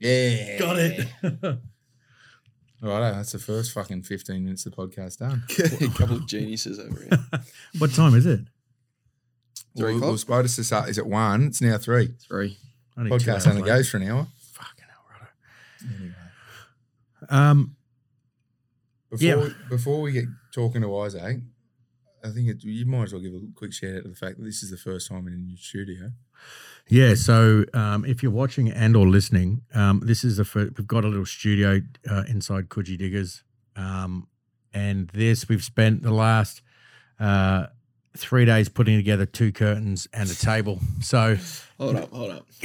Yeah. Got it. Right, that's the first fucking 15 minutes of the podcast done. a couple of geniuses over here. what time is it? Three We'll, o'clock? we'll supposed to start. Is it one? It's now three. Three. Only two Podcast only late. goes for an hour. Fucking hell, right. Um, Before, Yeah. before we get talking to Isaac, I think it, you might as well give a quick shout out to the fact that this is the first time in a new studio. Yeah. So, um, if you're watching and or listening, um, this is the first. We've got a little studio uh, inside Coogee Diggers, um, and this we've spent the last uh, three days putting together two curtains and a table. So, Hold up, hold up.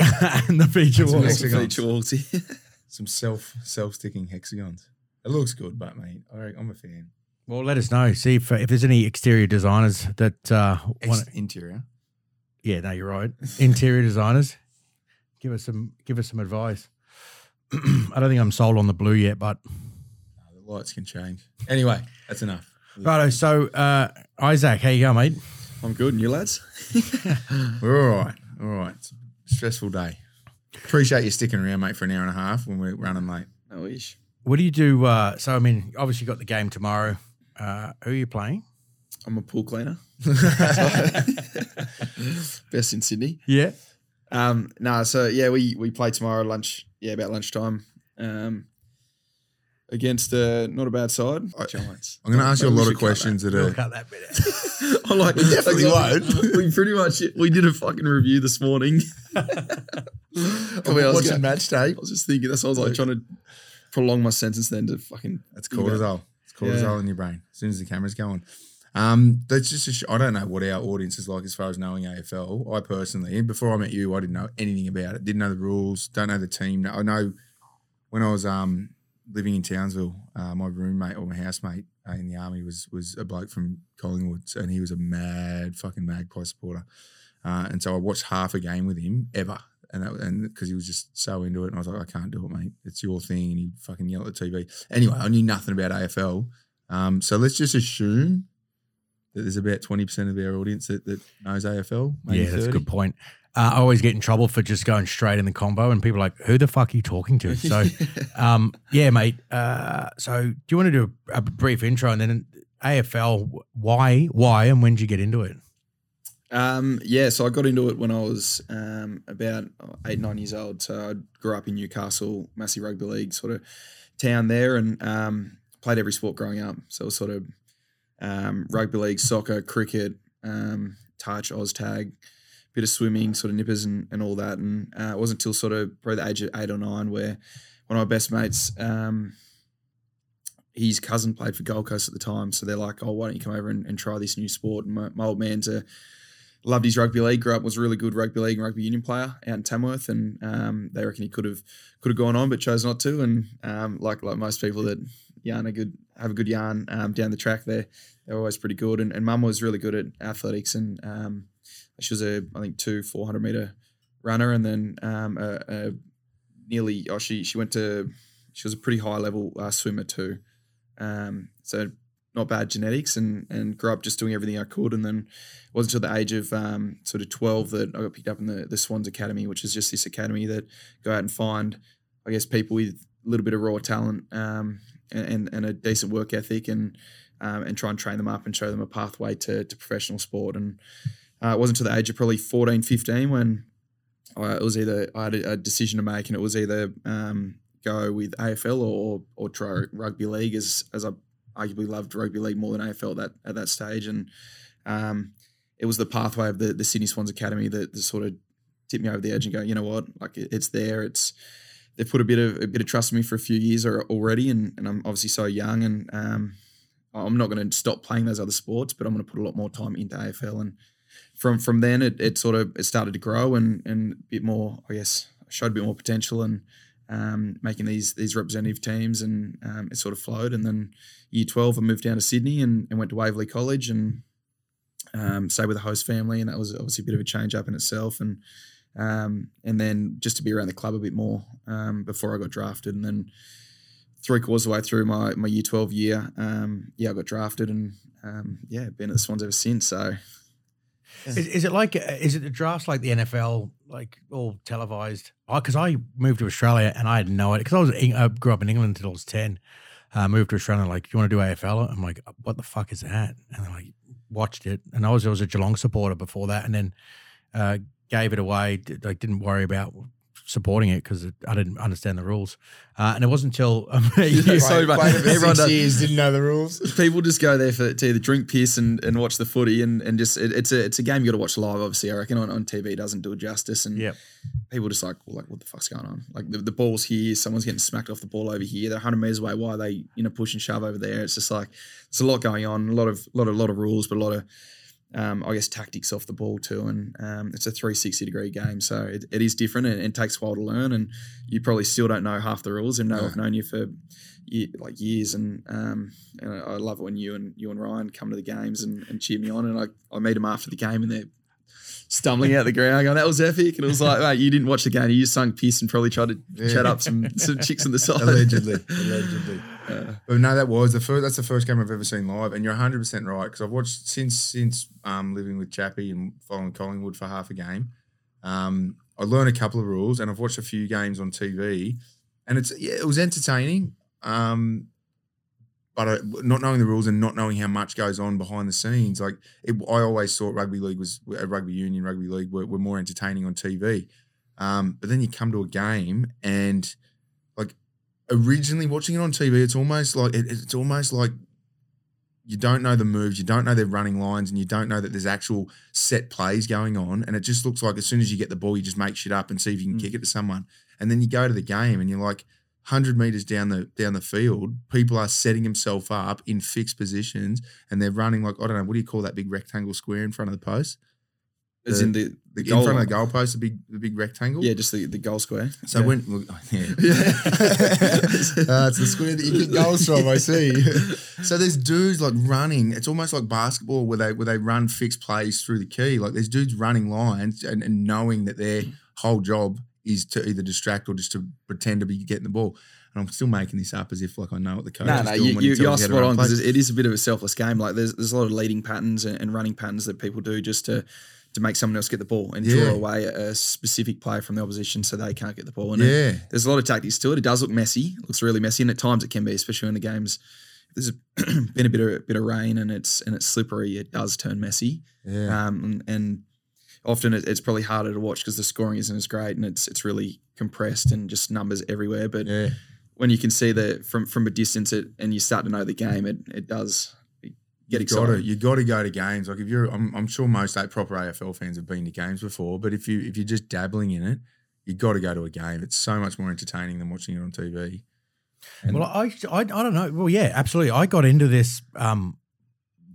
and the feature That's wall. next. Some feature walls here. Some self self sticking hexagons. It looks good, but mate, I, I'm a fan. Well, let us know. See if uh, if there's any exterior designers that uh, want. Ex- interior. Yeah, no, you're right. Interior designers, give us some give us some advice. I don't think I'm sold on the blue yet, but No, the lights can change. Anyway, that's enough. righto. So, uh, Isaac, how you going, mate? I'm good. And you lads? We're all right. All right. It's a stressful day. Appreciate you sticking around, mate, for an hour and a half when we're running late. No ish. What do you do? Uh, so, I mean, obviously, you got the game tomorrow. Uh, who are you playing? I'm a pool cleaner. Best in Sydney. Yeah. Um, no, so yeah, we we play tomorrow lunch. Yeah, about lunchtime. Um, against uh, not a bad side, I- Giants. I'm going to ask you a lot of questions that We'll are. cut that bit out. I like We definitely won't. We pretty much we did a fucking review this morning. I mean, I was, Watching gonna- match tape. I was just thinking that's why I was like trying to prolong my sentence then to fucking That's cortisol. It's cortisol Yeah. in your brain as soon as the camera's going. Um, that's just sh- I don't know what our audience is like as far as knowing AFL. I personally, before I met you, I didn't know anything about it. Didn't know the rules. Don't know the team. I know when I was um living in Townsville, uh, my roommate or my housemate uh, in the army was was a bloke from Collingwood, and he was a mad fucking Magpie supporter. Uh, and so I watched half a game with him ever, and that, and because he was just so into it, and I was like, I can't do it, mate. It's your thing, and he fucking yelled at the TV. Anyway, I knew nothing about AFL, um, so let's just assume that there's about twenty percent of our audience that, that knows AFL. maybe yeah, that's a good point. Uh, I always get in trouble for just going straight in the combo, and people are like, "Who the fuck are you talking to?" So, um, yeah, mate. Uh, so, do you want to do a, a brief intro and then AFL? Why, why, and when did you get into it? Um, yeah, so I got into it when I was um, about eight, nine years old. So I grew up in Newcastle, Massey Rugby League sort of town there, and um, played every sport growing up. So it was sort of um, rugby league, soccer, cricket, um, touch, Oz tag, bit of swimming, sort of nippers and, and all that. And uh, it wasn't until sort of probably the age of eight or nine where one of my best mates, um, his cousin played for Gold Coast at the time. So they're like, oh, why don't you come over and, and try this new sport? And my, my old man's a loved his rugby league. Grew up was a really good rugby league and rugby union player out in Tamworth, and um, they reckon he could have could have gone on, but chose not to. And um, like like most people that yarn a good have a good yarn um, down the track, there they're always pretty good. And, and Mum was really good at athletics, and um, she was a I think two four hundred meter runner, and then um, a, a nearly oh she she went to she was a pretty high level uh, swimmer too. Um, so not bad genetics and and grew up just doing everything I could and then it wasn't until the age of um, sort of 12 that I got picked up in the, the Swans Academy, which is just this academy that go out and find, I guess, people with a little bit of raw talent um, and, and, a decent work ethic and um, and try and train them up and show them a pathway to, to professional sport. And uh, it wasn't until the age of probably 14, 15 when I, it was either I had a, decision to make and it was either um, go with AFL or or try rugby league as as I arguably loved rugby league more than AFL that at that stage. And um, it was the pathway of the the Sydney Swans Academy that, that sort of tipped me over the edge and go you know what? Like it, it's there. It's they've put a bit of a bit of trust in me for a few years already and, and I'm obviously so young and um, I'm not going to stop playing those other sports but I'm going to put a lot more time into AFL and from from then it, it sort of it started to grow and and a bit more I guess showed a bit more potential and um, making these these representative teams, and um, it sort of flowed. And then year twelve, I moved down to Sydney and, and went to Waverley College and um, stayed with a host family, and that was obviously a bit of a change up in itself. And um, and then just to be around the club a bit more um, before I got drafted, and then three quarters of the way through my, my year twelve year, um, yeah, I got drafted, and um, yeah, been at the Swans ever since. So Is, is it like is it the drafts like the NFL like all televised? Because I moved to Australia and I had no idea because I was I grew up in England until I was ten. I uh, moved to Australia. Like, do you want to do AFL? I'm like, what the fuck is that? And I like watched it, and I was I was a Geelong supporter before that, and then uh, gave it away. Like, didn't worry about supporting it because I didn't understand the rules. Uh, and it wasn't until um, yeah, sorry, but everyone does, years didn't know the rules. People just go there for to either drink piss and, and watch the footy and, and just it, it's a it's a game you got to watch live. Obviously, I reckon on, on TV doesn't do it justice. And yep. people just like well, like what the fuck's going on? Like the, the ball's here, someone's getting smacked off the ball over here. They're 100 meters away. Why are they you know push and shove over there? It's just like it's a lot going on. A lot of lot of lot of rules, but a lot of um, I guess tactics off the ball too, and um, it's a 360 degree game, so it, it is different and it takes a while to learn. And you probably still don't know half the rules. And know I've known you for year, like years, and, um, and I love it when you and you and Ryan come to the games and, and cheer me on. And I, I meet them after the game, and they're stumbling out the ground, going, "That was epic!" And it was like, "Mate, you didn't watch the game. You just sung piss and probably tried to yeah. chat up some some chicks on the side." Allegedly, allegedly. Uh, but no, that was the first. That's the first game I've ever seen live, and you're 100 percent right because I've watched since since um, living with Chappie and following Collingwood for half a game. Um, I learned a couple of rules, and I've watched a few games on TV, and it's yeah, it was entertaining. Um, but I, not knowing the rules and not knowing how much goes on behind the scenes, like it, I always thought rugby league was uh, rugby union, rugby league were, were more entertaining on TV. Um, but then you come to a game and like originally watching it on TV, it's almost like it, it's almost like you don't know the moves, you don't know their running lines, and you don't know that there's actual set plays going on. And it just looks like as soon as you get the ball, you just make shit up and see if you can mm. kick it to someone. And then you go to the game and you're like, hundred meters down the down the field, people are setting themselves up in fixed positions and they're running like I don't know, what do you call that big rectangle square in front of the post? As the, in the, the in front of the goalpost, the big the big rectangle. Yeah, just the, the goal square. So yeah. when look, yeah, uh, it's the square that you get goals from. I see. so there's dudes like running. It's almost like basketball where they where they run fixed plays through the key. Like there's dudes running lines and, and knowing that their whole job is to either distract or just to pretend to be getting the ball. And I'm still making this up as if like I know what the coach no, is no, doing. You, you, you're spot on because it is a bit of a selfless game. Like there's there's a lot of leading patterns and, and running patterns that people do just to to make someone else get the ball and yeah. draw away a specific player from the opposition so they can't get the ball. And yeah. It, there's a lot of tactics to it. It does look messy. It looks really messy, and at times it can be, especially when the games. There's been a bit of a bit of rain and it's and it's slippery. It does turn messy. Yeah. Um, and, and often it, it's probably harder to watch because the scoring isn't as great and it's it's really compressed and just numbers everywhere. But yeah. when you can see that from from a distance, it and you start to know the game, it it does get excited. Got to, you got to go to games. Like if you're, I'm, I'm sure most proper AFL fans have been to games before, but if you if you're just dabbling in it, you got to go to a game. It's so much more entertaining than watching it on TV. And well, I, I I don't know. Well, yeah, absolutely. I got into this um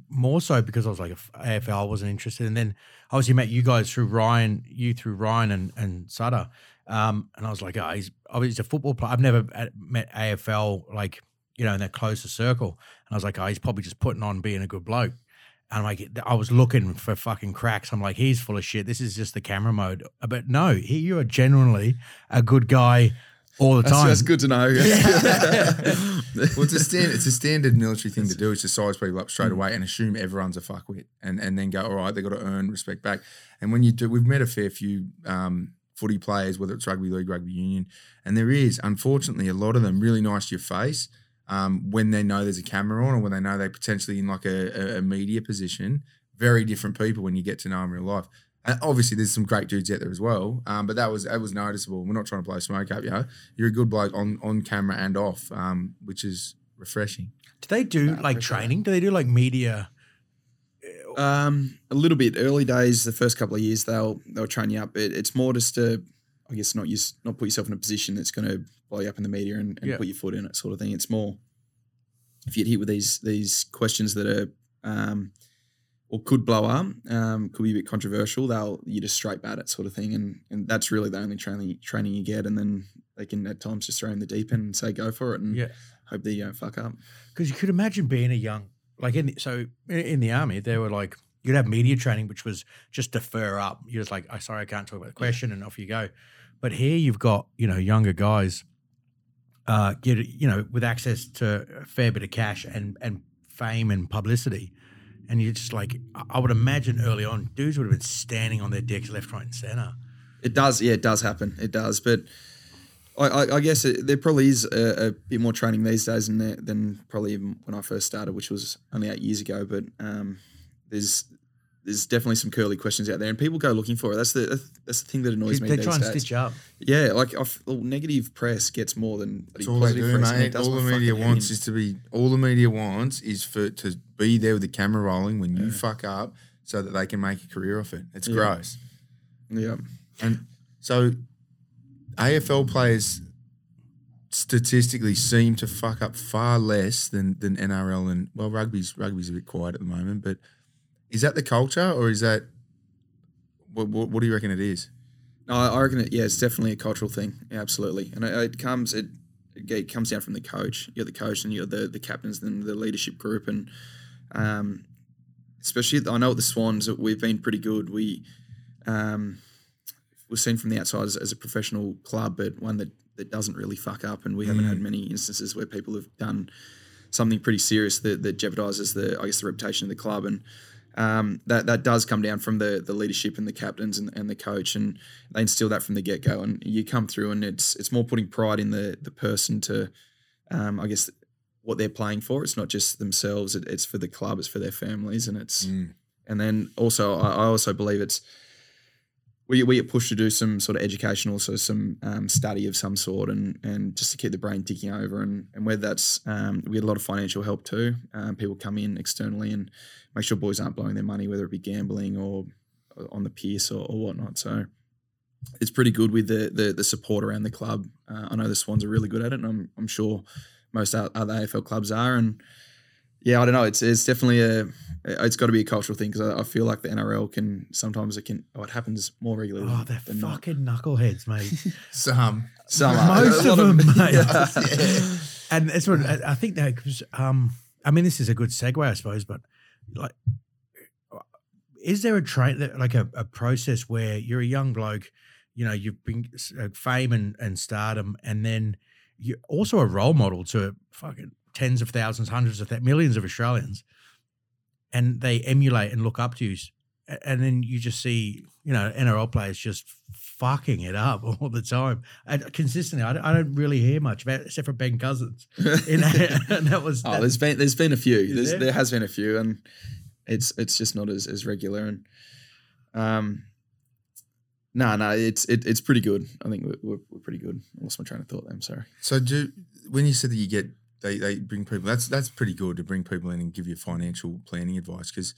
more so because I was like AFL, wasn't interested, and then obviously met you guys through Ryan, you through Ryan and and Sutter. Um, and I was like, oh, he's obviously a football player. I've never uh, met AFL like you know, in that closer circle. And I was like, oh, he's probably just putting on being a good bloke. And like, I was looking for fucking cracks. I'm like, he's full of shit. This is just the camera mode. But no, he, you are genuinely a good guy all the time. That's, good to know. well, it's a standard. It's a standard military thing to do. Is to size people up straight away and assume everyone's a fuckwit, and and then go, all right, they've got to earn respect back. And when you do, we've met a fair few um, footy players, whether it's rugby league, rugby union, and there is unfortunately a lot of them really nice to your face um, when they know there's a camera on or when they know they're potentially in like a, a, media position. Very different people when you get to know them in real life. And obviously, there's some great dudes out there as well, um, but that was that was noticeable. We're not trying to blow smoke up, yo. You're a good bloke on on camera and off, um, which is refreshing. Do they do like training? Do they do like media? Um, a little bit. Early days, the first couple of years, they'll they'll train you up. It, it's more just to, I guess, not use not put yourself in a position that's going to blow you up in the media and, and yeah. put your foot in it, sort of thing. It's more if you get hit with these these questions that are um, or could blow up, um, could be a bit controversial. They'll you just straight bat it, sort of thing, and and that's really the only training training you get. And then they can at times just throw in the deep end and say go for it, and yeah. hope that you don't fuck up. Because you could imagine being a young like in the, so in the army, they were like you'd have media training, which was just defer up. You're just like, oh, sorry, I can't talk about the question, and off you go. But here you've got you know younger guys uh, get you know with access to a fair bit of cash and and fame and publicity, and you're just like, I- would imagine early on, dudes would have been standing on their decks left, right, and center. It does, yeah, it does happen. It does, but I, I, I guess it, there probably is a, a bit more training these days than there, than probably even when I first started, which was only eight years ago. But um, there's there's definitely some curly questions out there, and people go looking for it. That's the that's the thing that annoys me They these try and days. stitch up. Yeah, like I f- well, negative press gets more than That's all they do, press, mate. All the media wants is to be. All the media wants is for to be there with the camera rolling when you fuck up, so that they can make a career off it. It's Yeah. gross. yeah. And so, AFL players statistically seem to fuck up far less than than NRL and well, rugby's rugby's a bit quiet at the moment. But is that the culture, or is that what? What, what do you reckon it is? No, I reckon it. Yeah, it's definitely a cultural thing. Yeah, absolutely, and it, it comes it, it comes down from the coach. You're the coach, and you're the the captains, and the leadership group, and um, especially I know at the Swans we've been pretty good. We um, we're seen from the outside as, as a professional club, but one that that doesn't really fuck up, and we haven't had many instances where people have done something pretty serious that, that jeopardizes the I guess the reputation of the club and. Um, that that does come down from the the leadership and the captains and, and the coach, and they instill that from the get go. And you come through, and it's it's more putting pride in the the person to, um, I guess, what they're playing for. It's not just themselves; it, it's for the club, it's for their families, and it's Mm. and then also I, I also believe it's we we get pushed to do some sort of education, also some um, study of some sort, and and just to keep the brain ticking over, and and whether that's um, we get a lot of financial help too. Um, people come in externally and make sure boys aren't blowing their money, whether it be gambling or on the piece or, or whatnot. So it's pretty good with the the, the support around the club. Uh, I know the Swans are really good at it, and I'm I'm sure most other AFL clubs are, and yeah, I don't know. It's it's definitely a it's got to be a cultural thing because I, I feel like the NRL can sometimes it can oh it happens more regularly. Oh, they're than not. fucking knuckleheads, mate. Some. Some. Most A of lot them, mate. Yeah. and it's what I I think that because um, I mean, this is a good segue, I suppose, but like, is there a train like a, a process where you're a young bloke, you know, you've been uh, fame and, and stardom, and then you're also a role model to fucking tens of thousands, hundreds of th- millions of Australians, and they emulate and look up to you, and then you just see, you know, NRL players just fucking it up all the time, and consistently. I don't, I don't really hear much about it, except for Ben Cousins. In that, and that was Oh, that- there's been there's been a few. There's, there? there has been a few, and it's it's just not as, as regular. And um, no, no, it's it, it's pretty good. I think we're, we're, we're pretty good. I lost my train of thought. there, I'm sorry. So do when you said that you get they, they bring people that's that's pretty good to bring people in and give you financial planning advice because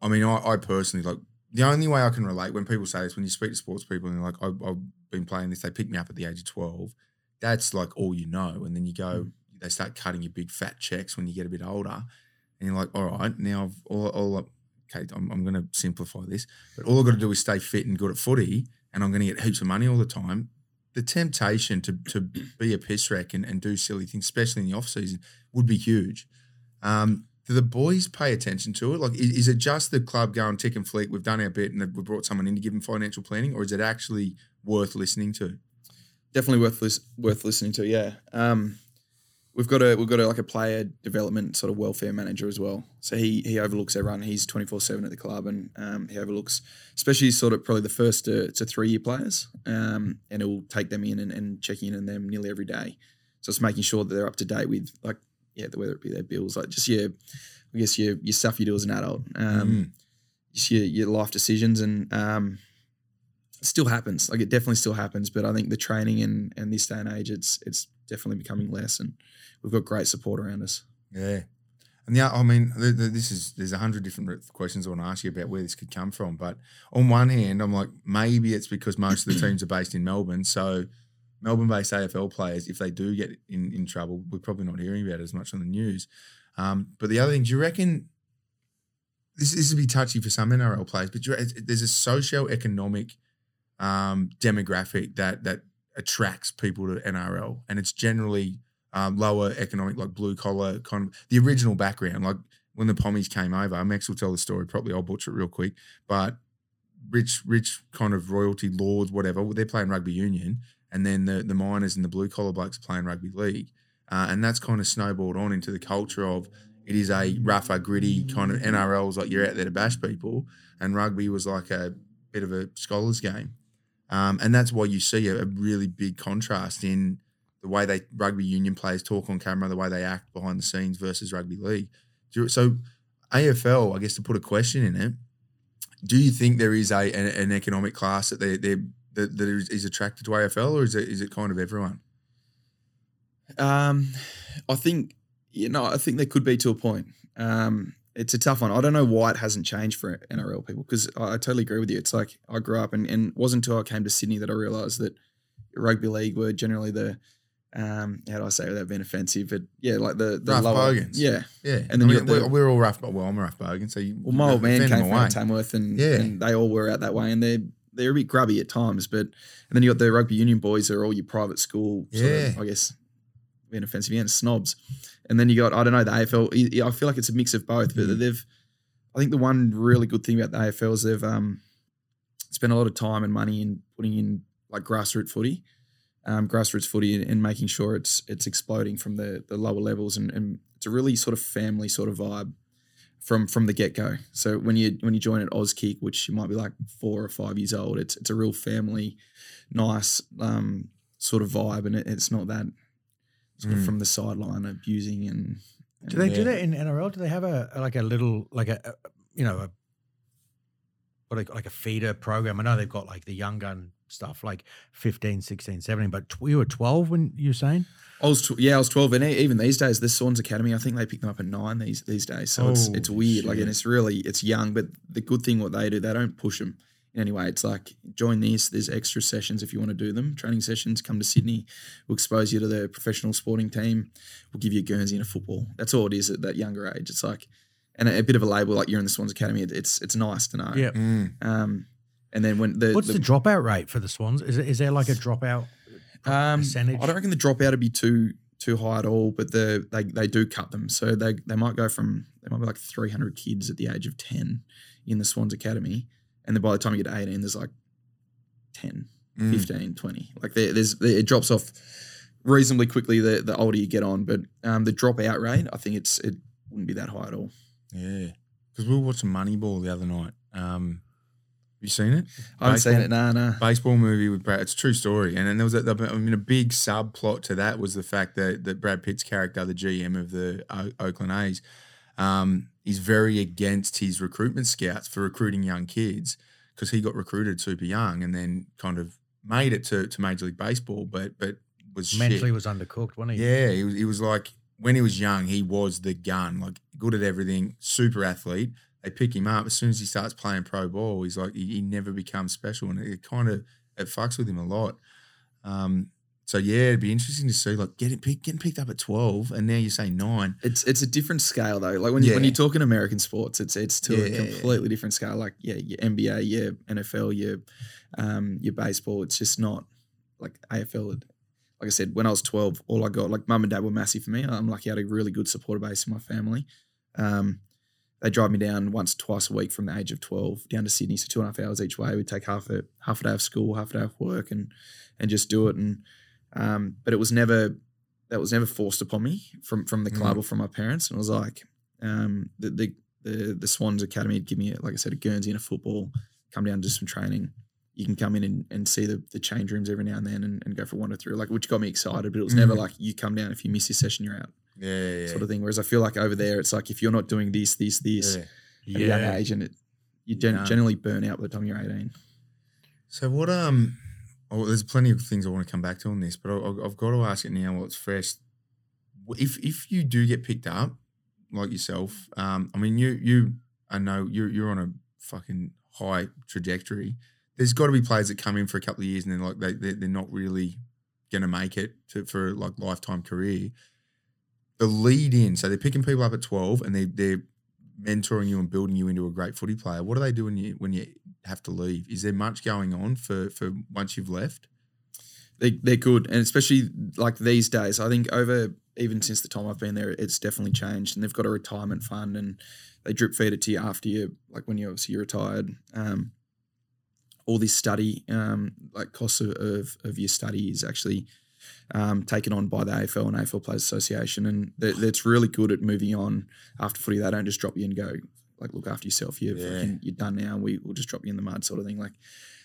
I mean I, I personally like the only way I can relate when people say this when you speak to sports people and they're like I've, I've been playing this they pick me up at the age of twelve. That's like all you know and then you go they start cutting you big fat checks when you get a bit older and you're like all right now I've all, all okay I'm, I'm going to simplify this but all I've got to do is stay fit and good at footy and I'm going to get heaps of money all the time. The temptation to to be a piss wreck and, and do silly things, especially in the off season, would be huge. Um, do the boys pay attention to it? Like, is, it just the club going tick and fleek? We've done our bit and we've brought someone in to give them financial planning, or is it actually worth listening to? Definitely worth lis- worth listening to. Yeah. Um, we've got a we've got a, like a player development sort of welfare manager as well. So he he overlooks everyone. He's twenty four seven at the club, and um, he overlooks especially sort of probably the first to, to three year players, um, and he'll take them in and, and checking in on them nearly every day. So it's making sure that they're up to date with like yeah, whether it be their bills, like just your I guess your your stuff you do as an adult, um, Mm. just your your life decisions, and um, it still happens. Like it definitely still happens, but I think the training and and this day and age, it's it's definitely becoming less, and we've got great support around us. Yeah. And yeah, I mean, th th this is there's a hundred different questions I want to ask you about where this could come from. But on one hand, I'm like, maybe it's because most of the teams are based in Melbourne, so Melbourne-based AFL players, if they do get in, in trouble, we're probably not hearing about it as much on the news. Um, but the other thing, do you reckon this this would be touchy for some NRL players? But you, there's a socio-economic um, demographic that that attracts people to NRL, and it's generally um, lower economic, like blue collar kind of the original background. Like when the Pommies came over, Max will tell the story Probably I'll butcher it real quick, but rich, rich kind of royalty lords, whatever. They're playing rugby union, and then the the miners and the blue collar blokes playing rugby league, uh, and that's kind of snowballed on into the culture of it is a rougher, gritty kind of NRL NRL's like you're out there to bash people, and rugby was like a bit of a scholars game, um, and that's why you see a, a really big contrast in the way they rugby union players talk on camera, the way they act behind the scenes versus rugby league. So AFL, I guess to put a question in it, do you think there is a an, an economic class that they they that, that is, is attracted to AFL, or is it is it kind of everyone? Um, I think you know, I think there could be to a point. Um, it's a tough one. I don't know why it hasn't changed for NRL people because I, I, totally agree with you. It's like I grew up and, and it wasn't until I came to Sydney that I realised that rugby league were generally the um, how do I say it without being offensive? But yeah, like the, the rough lower, bogans. Yeah, yeah. And then I mean, the- we're, we're all rough, but well, I'm a rough bogan. So you, Well, my old man came from away. Tamworth, and, Yeah. and they all were out that way, and they're they're a bit grubby at times. But and then you got the rugby union boys, are all your private school, sort of, I guess, being offensive, yeah, and snobs. And then you got I don't know the AFL. I feel like it's a mix of both, but Mm. they've. I think the one really good thing about the AFL is they've um, spent a lot of time and money in putting in like grassroots footy, um, grassroots footy, and, and making sure it's it's exploding from the the lower levels, and, and it's a really sort of family sort of vibe from from the get go. So when you when you join at Auskick, which you might be like four or five years old, it's it's a real family, nice um, sort of vibe, and it, it's not that sort of Mm. from the sideline abusing and. Do they and- do that in NRL? Do they have a like a little like a, a you know a what do they call- like a feeder program? I know they've got like the young gun stuff like 15, 16, 17, but tw- you were 12 when you were saying? I was tw- yeah, I was twelve, and even these days, the Swans Academy, I think they pick them up at nine these these days. So it's it's Holy weird, like, and it's really it's young. But the good thing what they do, they don't push them in any way. It's like join this. There's extra sessions if you want to do them. Training sessions. Come to Sydney. We'll expose you to the professional sporting team. We'll give you a Guernsey and a football. That's all it is at that younger age. It's like and a, a bit of a label like you're in the Swans Academy. It, it's it's nice to know. Yeah. Mm. Um, and then when the What's the, dropout rate for the Swans? Is, it, is there like a dropout Um, percentage? I don't reckon the dropout would be too too high at all, but the they they do cut them. So they they might go from they might be like 300 kids at the age of 10 in the Swans Academy, and then by the time you get to 18, there's like 10, Mm. 15, 20. Like there, there's it drops off reasonably quickly the the older you get on, but um, the dropout rate I think it's it wouldn't be that high at all. Yeah, because we were watching Moneyball the other night. Um, have you seen it? I haven't seen it. No, no. baseball movie with Brad. It's a true story, and then there was a, I mean a big subplot to that was the fact that that Brad Pitt's character, the GM of the o- Oakland A's, um, is very against his recruitment scouts for recruiting young kids because he got recruited super young and then kind of made it to, to Major League Baseball, but but was shit. Mentally was undercooked, wasn't he? Yeah, he was, he was like when he was young, he was the gun, like good at everything, super athlete. They pick him up as soon as he starts playing pro ball. He's like he, he never becomes special, and it kind of it fucks with him a lot. Um, so yeah, it'd be interesting to see like getting pick, getting picked up at twelve, and now you say nine. It's it's a different scale though. Like when you when you talk in American sports, it's it's to a Yeah. completely different scale. Like yeah, your NBA, your NFL, your um your baseball. It's just not like AFL. Like I said, when I was twelve, all I got like mum and dad were massive for me. I'm lucky I had a really good supporter base in my family. Um, they drive me down once, twice a week from the age of twelve down to Sydney, so two and a half hours each way. We'd take half a half a day of school, half a day of work, and and just do it. And um, but it was never that was never forced upon me from from the club or from my parents. And it was like um, the, the the the Swans Academy had given me, like I said, a Guernsey and a football. Come down, and do some training. You can come in and, and see the, the change rooms every now and then and, and go for one or three, like which got me excited. But it was never Mhm. like you come down if you miss your session, you're out, Yeah, yeah, yeah. sort of thing. Whereas I feel like over there, it's like if you're not doing this, this, this Yeah. at a young age, and it you gen- No. generally burn out by the time you're 18. So what? Um, oh, there's plenty of things I want to come back to on this, but I, I've got to ask it now while it's fresh. If if you do get picked up, like yourself, um, I mean, you you I know you're you're on a fucking high trajectory. There's got to be players that come in for a couple of years and then like they they're, they're not really going to make it to for like lifetime career. The lead in, so they're picking people up at twelve and they they're mentoring you and building you into a great footy player. What do they do when you when you have to leave? Is there much going on for for once you've left? They, they're good, and especially like these days. I think over even since the time I've been there, it's definitely changed. And they've got a retirement fund, and they drip feed it to you after you, like when you obviously you're retired. Um, all this study, um, like costs of, of of your study is actually um, taken on by the AFL and AFL Players Association, and that's really good at moving on after footy. They don't just drop you and go like look after yourself. You're Yeah. fucking, you're done now. We will just drop you in the mud, sort of thing. Like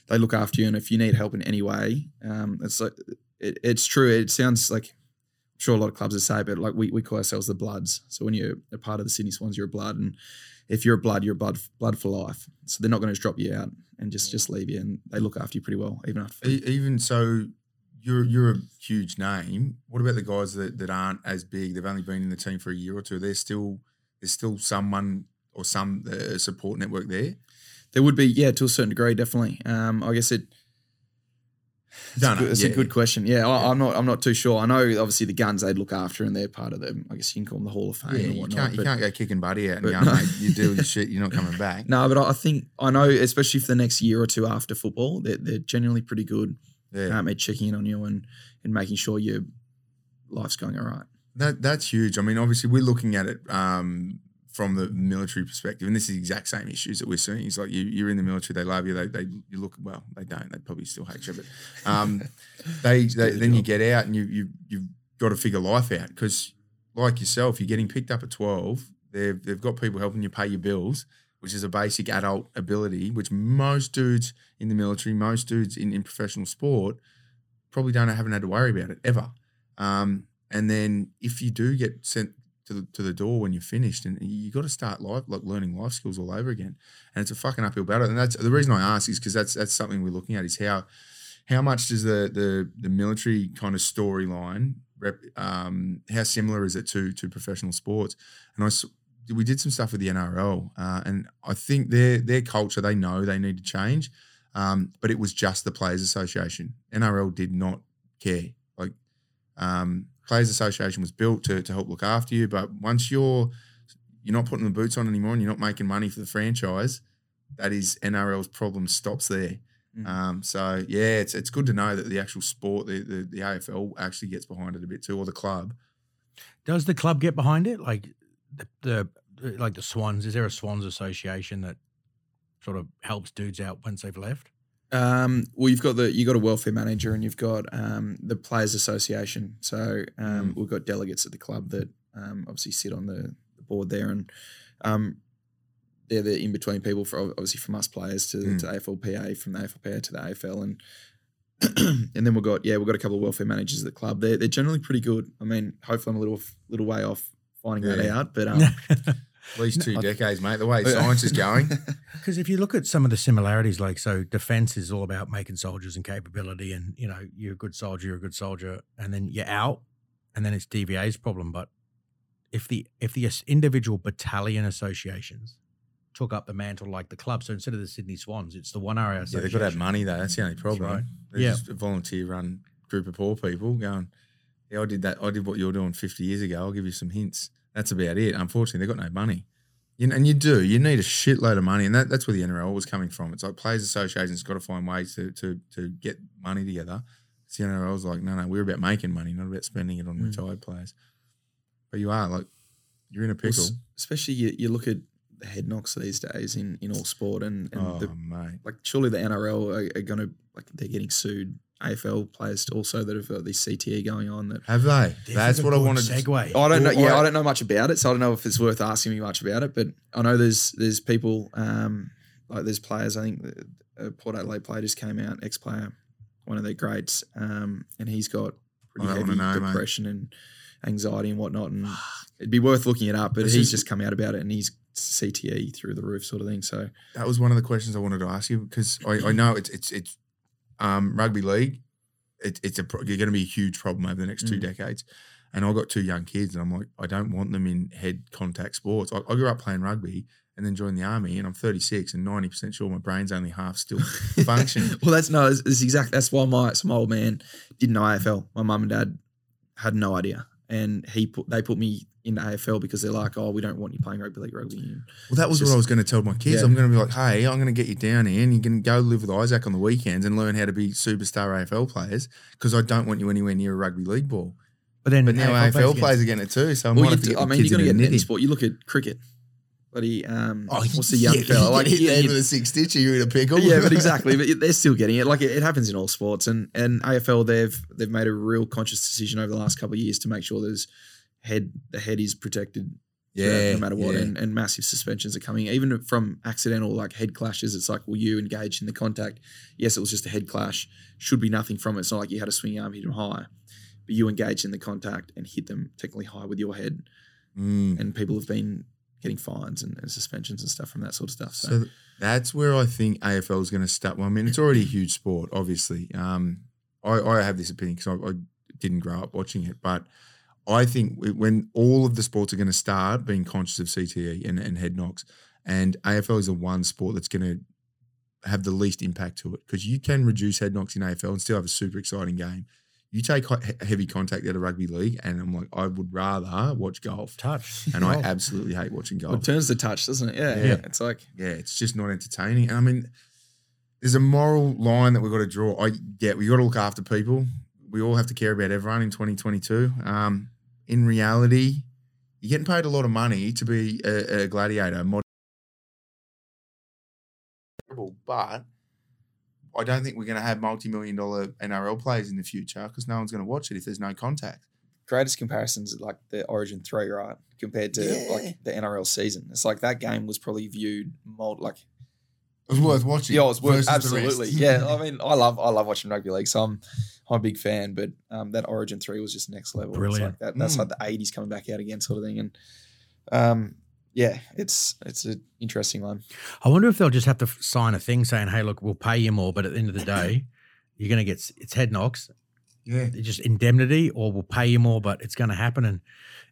they look after you, and if you need help in any way, um, it's like it, it's true. It sounds like I'm sure a lot of clubs would say, but like we, we call ourselves the Bloods. So when you're a part of the Sydney Swans, you're a blood, and if you're a blood, you're a blood blood for life. So they're not going to just drop you out and just just leave you, and they look after you pretty well, even after. Even so, you're you're a huge name. What about the guys that, that aren't as big? They've only been in the team for a year or two. There's still there's still someone or some uh, support network there. There would be, yeah, to a certain degree, definitely. Um, I guess it. It's, a, good, it's Yeah, a good question. Yeah, I, Yeah. I'm not. I'm not too sure. I know, obviously, the guns they'd look after, and they're part of them. I guess you can call them the Hall of Fame Yeah, and you whatnot. can't you but- can't go kicking Buddy out and but going, no. mate, you do your shit, you're not coming back. No, but I I think I know, especially for the next year or two after football, they're, they're generally pretty good Yeah. um, at checking in on you and and making sure your life's going all right. That that's huge. I mean, obviously, we're looking at it um, from the military perspective, and this is the exact same issues that we're seeing. It's like you, you're in the military, they love you, they, they you look well, they don't, they probably still hate you, but um, they, they the then you get out and you you you've got to figure life out because, like yourself, you're getting picked up at twelve. They've they've got people helping you pay your bills, which is a basic adult ability, which most dudes in the military, most dudes in, in professional sport, probably don't haven't had to worry about it ever. Um, and then if you do get sent to the, to the door when you're finished, and you got to start life like learning life skills all over again, and it's a fucking uphill battle. And that's the reason I ask is because that's that's something we're looking at is how how much does the the the military kind of storyline um, how similar is it to to professional sports? And I we did some stuff with the NRL, uh, and I think their their culture they know they need to change, um, but it was just the Players Association. NRL did not care. Like um, Players Association was built to to help look after you, but once you're you're not putting the boots on anymore and you're not making money for the franchise, that is NRL's problem stops there. Mm. Um, so yeah, it's it's good to know that the actual sport, the, the the AFL actually gets behind it a bit too, or the club. Does the club get behind it? Like the, the like the Swans? Is there a Swans association that sort of helps dudes out once they've left? Um, well, you've got the you got a welfare manager and you've got um, the players association. So um, Mm. we've got delegates at the club that um, obviously sit on the, the board there, and um, they're the in between people for obviously from us players to, Mm. to AFLPA, from the AFLPA to the AFL, and and then we've got yeah we've got a couple of welfare managers at the club. They're they're generally pretty good. I mean, hopefully I'm a little little way off finding that out, but um, At least two decades, mate. The way science is going. Because if you look at some of the similarities, like so, defense is all about making soldiers and capability, and you know you're a good soldier, you're a good soldier, and then you're out, and then it's DVA's problem. But if the if the individual battalion associations took up the mantle like the club, so instead of the Sydney Swans, it's the one area Yeah, they've got to have money though. That's the only problem. right. They're Yeah. just a volunteer-run group of poor people going. Yeah, I did that. I did what you're doing 50 years ago. I'll give you some hints. That's about it. Unfortunately, they've got no money. You know, and you do. You need a shitload of money, and that, that's where the NRL was coming from. It's like players' associations got to find ways to to to get money together. The NRL's like, no, no, we're about making money, not about spending it on Mm. retired players. But you are like, you're in a pickle. s- especially you, you look at the head knocks these days in, in all sport, and, and oh the, mate, like surely the NRL are, are going to like they're getting sued. AFL players also that have got this CTE going on. That have they? That's what I good wanted. to Segue. I don't know. Yeah, I- I don't know much about it, so I don't know if it's worth asking me much about it. But I know there's there's people um, like there's players. I think a Port Adelaide player just came out, ex player, one of their greats, um, and he's got pretty heavy wanna know, mate. depression and anxiety and whatnot. And it'd be worth looking it up. But This he's is- just come out about it, and he's CTE through the roof, sort of thing. So that was one of the questions I wanted to ask you because I, I know it's it's it's um, rugby league. It, it's a you're going to be a huge problem over the next two Mm. decades. And I've got two young kids, and I'm like, I don't want them in head contact sports. I, I grew up playing rugby and then joined the army, and I'm 36 and 90 percent sure my brain's only half still functioning. well, that's no, it's, it's exact. That's why my some old man didn't know AFL. My mum and dad had no idea, and he put they put me into AFL because they're like, oh, we don't want you playing rugby league, rugby union. Well, that was It's what I was going to tell my kids. Yeah. I'm going to be like, hey, I'm going to get you down here, and you can go live with Isaac on the weekends and learn how to be superstar AFL players because I don't want you anywhere near a rugby league ball. But then But now AFL, players get- players are getting it too, so I Well, might you have to do- get I the mean, kids you're going to in get any sport. You look at cricket. bloody um, Oh, what's the young yeah, fella? Like get hit you- there you- with a six stitch, you're in a pickle. yeah, but exactly. But they're still getting it. Like it, it happens in all sports, and and AFL they've they've made a real conscious decision over the last couple of years to make sure there's head the head is protected. yeah, no matter what, yeah. and, and massive suspensions are coming, even from accidental like head clashes. It's like, well, you engaged in the contact. Yes, it was just a head clash. Should be nothing from it. It's not like you had a swing arm hit them high, but you engaged in the contact and hit them technically high with your head, Mm. and people have been getting fines and, and suspensions and stuff from that sort of stuff. So, So that's where I think AFL is going to start. Well, I mean, it's already a huge sport, obviously. Um, I, I have this opinion because I, I didn't grow up watching it, but I think when all of the sports are going to start being conscious of CTE and, and head knocks, and AFL is the one sport that's going to have the least impact to it because you can reduce head knocks in AFL and still have a super exciting game. You take heavy contact out of rugby league, and I'm like, I would rather watch golf, Touch. and I absolutely hate watching golf. it turns the touch, doesn't it? Yeah, Yeah. yeah. It's like yeah, it's just not entertaining. And I mean, there's a moral line that we've got to draw. I get we got to look after people. We all have to care about everyone in 2022. Um, in reality, you're getting paid a lot of money to be a, a gladiator. Mod- but I don't think we're going to have multi-million dollar NRL players in the future because no one's going to watch it if there's no contact. greatest comparisons like the Origin three, right? Compared to Yeah. like the NRL season. It's like that game was probably viewed mold like It was worth watching. yeah, it was worth, absolutely. yeah, I mean, I love I love watching rugby league, so I'm I'm a big fan. But um, that Origin three was just next level. It's Brilliant. like that, that's Mm. like the '80s coming back out again, sort of thing. And um, yeah, it's it's an interesting one. I wonder if they'll just have to sign a thing saying, "Hey, look, we'll pay you more, but at the end of the day, you're going to get it's head knocks, yeah. just indemnity, or we'll pay you more, but it's going to happen." And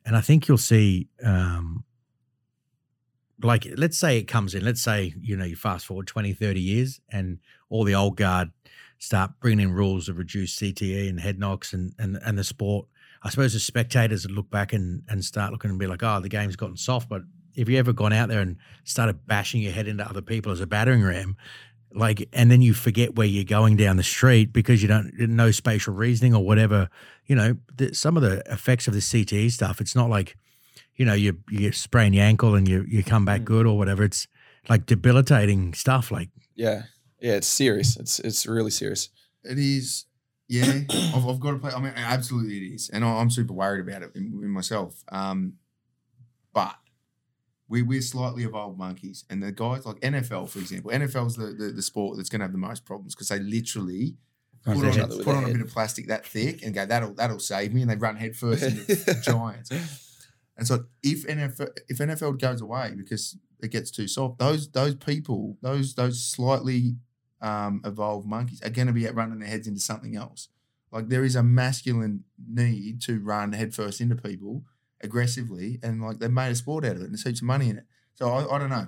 and I think you'll see, um, like, let's say it comes in. Let's say you know you fast forward 20, 30 years, and all the old guard start bringing in rules of reduced CTE and head knocks, and and and the sport. I suppose the spectators would look back and and start looking and be like, "Oh, the game's gotten soft," but if you ever gone out there and started bashing your head into other people as a battering ram, like, and then you forget where you're going down the street because you don't know spatial reasoning or whatever, you know, the, some of the effects of the CTE stuff, it's not like, you know, you you sprain your ankle and you you come back Mm. good or whatever. It's like debilitating stuff. Like, Yeah, yeah, it's serious. It's it's really serious. It is. Yeah, I've, I've got to play. I mean, absolutely it is, and I- I'm super worried about it in, in myself. Um, but we we're slightly evolved monkeys, and the guys like NFL, for example, NFL's the the, the sport that's going to have the most problems because they literally put on, other with put on a bit of plastic that thick and go that'll that'll save me, and they run headfirst into giants. And so if NFL if NFL goes away because it gets too soft, those those people, those those slightly um, evolved monkeys are going to be out running their heads into something else. Like there is a masculine need to run headfirst into people aggressively, and like they've made a sport out of it, and there's heaps of money in it. So I, I don't know.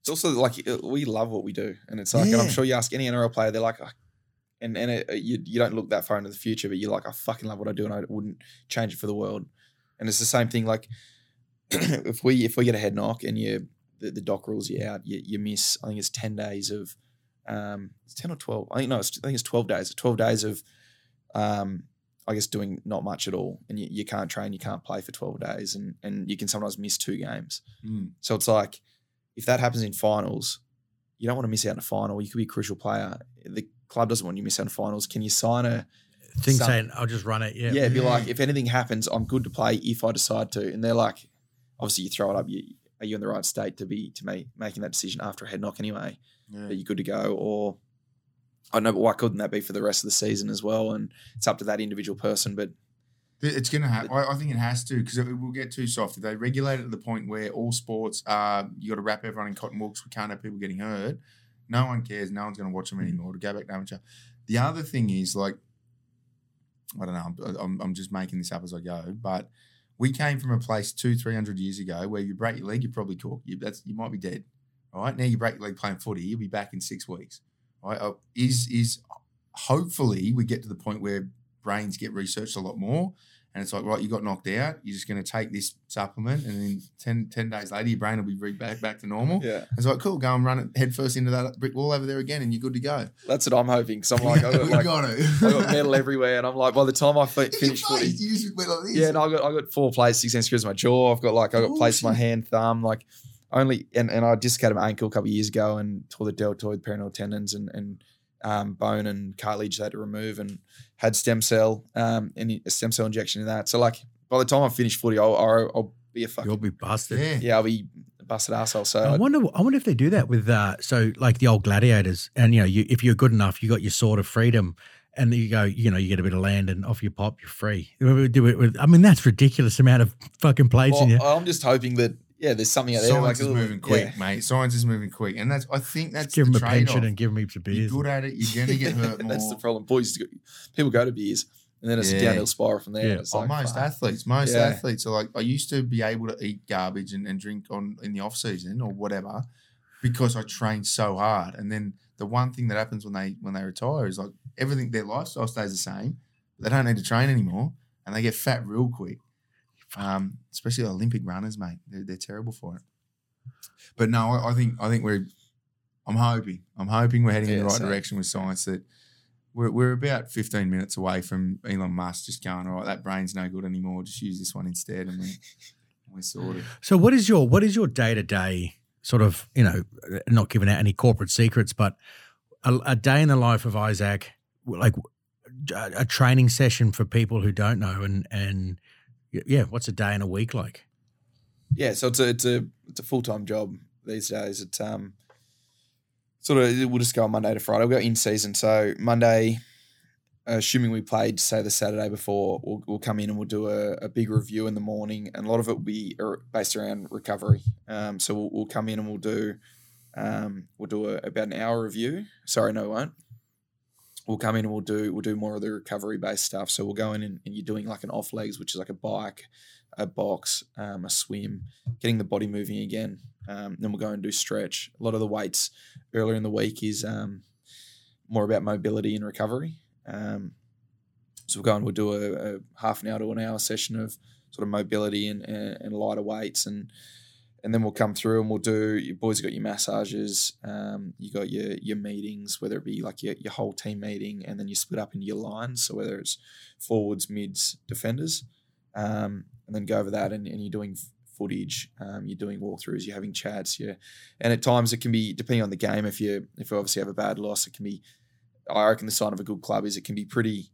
It's also like uh, we love what we do, and it's like, and I'm sure you ask any NRL player, they're like, "Ah," and and it, you you don't look that far into the future, but you're like, I fucking love what I do, and I wouldn't change it for the world. And it's the same thing. Like if we if we get a head knock and you the, the doc rules you out, you, you miss. I think it's ten days of, um, it's ten or twelve. I think no, it's, I think it's twelve days. Twelve days of, um, I guess doing not much at all, and you, you can't train, you can't play for twelve days, and and you can sometimes miss two games. Mm. So it's like if that happens in finals, you don't want to miss out in a final. You could be a crucial player. The club doesn't want you to miss out in finals. Can you sign a thing Some- saying, I'll just run it. Yeah. yeah, be like if anything happens, I'm good to play if I decide to. And they're like, obviously you throw it up. You, are you in the right state to be to make making that decision after a head knock anyway? Yeah. Are you good to go? Or I don't know, but why couldn't that be for the rest of the season as well? And it's up to that individual person. But It's going to happen. I I think it has to because it will get too soft. If they regulate it to the point where all sports are, you got to wrap everyone in cotton wool because we can't have people getting hurt. No one cares. No one's going to watch them anymore. To go back to amateur. The other thing is like, I don't know. I'm, I'm, I'm just making this up as I go, but we came from a place two, three hundred years ago where you break your leg, you're probably cooked. You, that's you might be dead. All right. Now you break your leg playing footy, you'll be back in six weeks. All right. Uh, is is hopefully we get to the point where brains get researched a lot more. And it's like, right, you got knocked out. You're just going to take this supplement, and then 10, 10 days later, your brain will be re- back, back to normal. yeah, It's like, cool, go and run it head first into that brick wall over there again, and you're good to go. that's what I'm hoping. Because I'm like, I got, like, got. I got metal everywhere, and I'm like, by the time I fi- finish footy, You just went like this. Yeah, no, I got I got four plates, six screws in my jaw. I've got like I got oh, plates in my hand, thumb. Like only and, and I dislocated my ankle a couple of years ago and tore the deltoid peroneal tendons and and um, bone and cartilage they had to remove and had stem cell um and a stem cell injection in that. So like by the time I finish footy, I'll, I'll, I'll be a fucking You'll be busted. Yeah. yeah, I'll be a busted asshole. So I I- wonder. I wonder if they do that with uh, so like the old gladiators, and you know, you, if you're good enough, you got your sword of freedom, and you go, you know, you get a bit of land, and off you pop, you're free. Do it with- I mean, that's ridiculous amount of fucking plates in you. I'm just hoping that yeah, there's something out there. Science like a is little- moving quick, yeah. mate. Science is moving quick, and that's I think that's give the them a pension and give them heaps of beers. You're good at it. You're gonna get hurt more. That's the problem. Boys, people go to beers, and then it's a downhill spiral from there. Yeah. It's Oh, like, most fuck. athletes, most Yeah. athletes are like I used to be able to eat garbage and, and drink on in the off season or whatever because I trained so hard. And then the one thing that happens when they when they retire is like everything their lifestyle stays the same. They don't need to train anymore and they get fat real quick. Um, especially Olympic runners, mate. They're, they're terrible for it. But no, I, I think I think we're I'm hoping. I'm hoping we're heading in the right same. direction with science that we're, we're about 15 minutes away from Elon Musk just going, all right, that brain's no good anymore. Just use this one instead. And we, we're sorted. So what is your what is your day to day sort of you know not giving out any corporate secrets, but a, a day in the life of Isaac, like a, a training session for people who don't know, and and yeah, what's a day in a week like? Yeah, so it's a it's a it's a full time job these days. It's um sort of we'll just go on Monday to Friday. We'll go in season. So Monday, assuming we played say the Saturday before, we'll, we'll come in and we'll do a, a big review in the morning, and a lot of it will be based around recovery. Um, so we'll, we'll come in and we'll do um we'll do a, about an hour review. Sorry, no, we won't. We'll come in and we'll do we'll do more of the recovery based stuff. So we'll go in and, and you're doing like an off legs, which is like a bike, a box, um, a swim, getting the body moving again. Um, then we'll go and do stretch. A lot of the weights earlier in the week is um, more about mobility and recovery. Um, so we'll go and we'll do a, a half an hour to an hour session of sort of mobility and, and, and lighter weights and and then we'll come through and we'll do your boys have got your massages um, you got your your meetings whether it be like your, your whole team meeting and then you split up into your lines. So whether it's forwards mids defenders um, and then go over that and, and you're doing footage um, you're doing walkthroughs you're having chats yeah and at times it can be depending on the game if you if you obviously have a bad loss it can be i reckon the sign of a good club is it can be pretty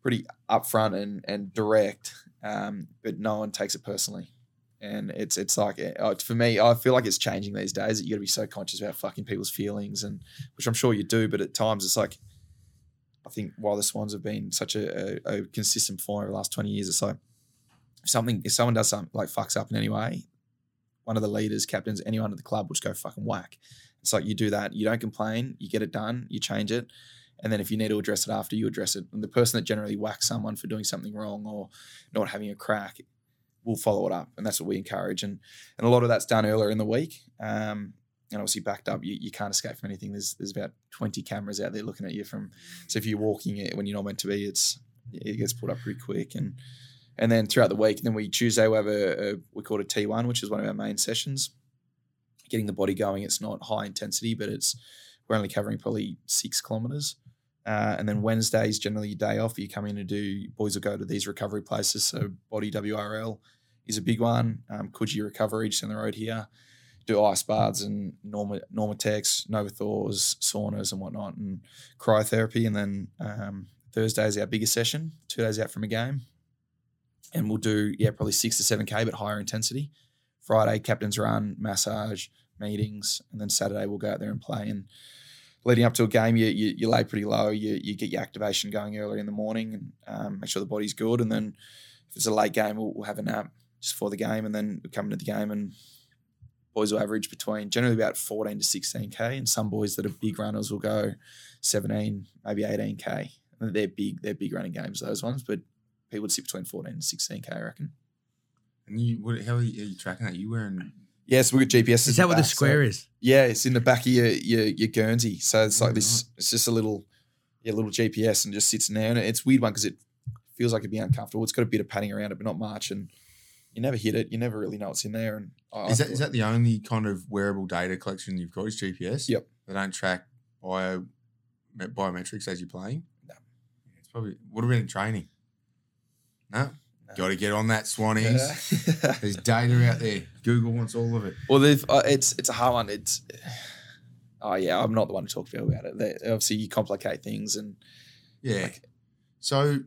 pretty upfront and and direct um, but no one takes it personally and it's it's like uh, for me, I feel like it's changing these days. That you got to be so conscious about fucking people's feelings, and which I'm sure you do. But at times, it's like I think while the Swans have been such a, a, a consistent form over the last 20 years, it's like if something if someone does something like fucks up in any way, one of the leaders, captains, anyone at the club will just go fucking whack. It's like you do that, you don't complain, you get it done, you change it, and then if you need to address it after, you address it. And the person that generally whacks someone for doing something wrong or not having a crack we'll follow it up, and that's what we encourage. And and a lot of that's done earlier in the week. Um, and obviously backed up, you, you can't escape from anything. There's there's about 20 cameras out there looking at you from. So if you're walking it when you're not meant to be, it's it gets pulled up pretty quick. And and then throughout the week, then we Tuesday we have a, a we call it a T1, which is one of our main sessions. Getting the body going. It's not high intensity, but it's we're only covering probably six kilometers. Uh, and then Wednesdays generally your day off. You come in and do boys will go to these recovery places. So Body WRL is a big one. Um, Coogee Recovery just down the road here. Do ice baths and Norma NormaTecs, Novathors, saunas and whatnot, and cryotherapy. And then um, Thursday is our biggest session. Two days out from a game, and we'll do yeah probably six to seven k, but higher intensity. Friday captain's run, massage, meetings, and then Saturday we'll go out there and play and leading up to a game, you, you, you lay pretty low. You, you get your activation going early in the morning and um, make sure the body's good. And then if it's a late game, we'll, we'll have a nap just for the game. And then we come into the game and boys will average between generally about 14 to 16K. And some boys that are big runners will go 17, maybe 18K. And they're big, they're big running games, those ones. But people would sit between 14 and 16K, I reckon. And you, what, how are you, are you tracking that? You wearing Yeah, so we've got GPS. Is that what the square is? Yeah, it's in the back of your your, your Guernsey. So it's like Oh, this. It's just a little, yeah, little GPS and just sits in there. And it's a weird one because it feels like it'd be uncomfortable. It's got a bit of padding around it, but not much. And you never hit it. You never really know what's in there. And I, Is that is that the only kind of wearable data collection you've got? Is GPS? Yep. They don't track bio biometrics as you're playing. No. It's probably what been in training? No. Got to get on that, Swannies. There's data out there. Google wants all of it. well, they've, uh, it's it's a hard one. It's oh yeah, I'm not the one to talk to about it. They, obviously, you complicate things, and Yeah. Like- so,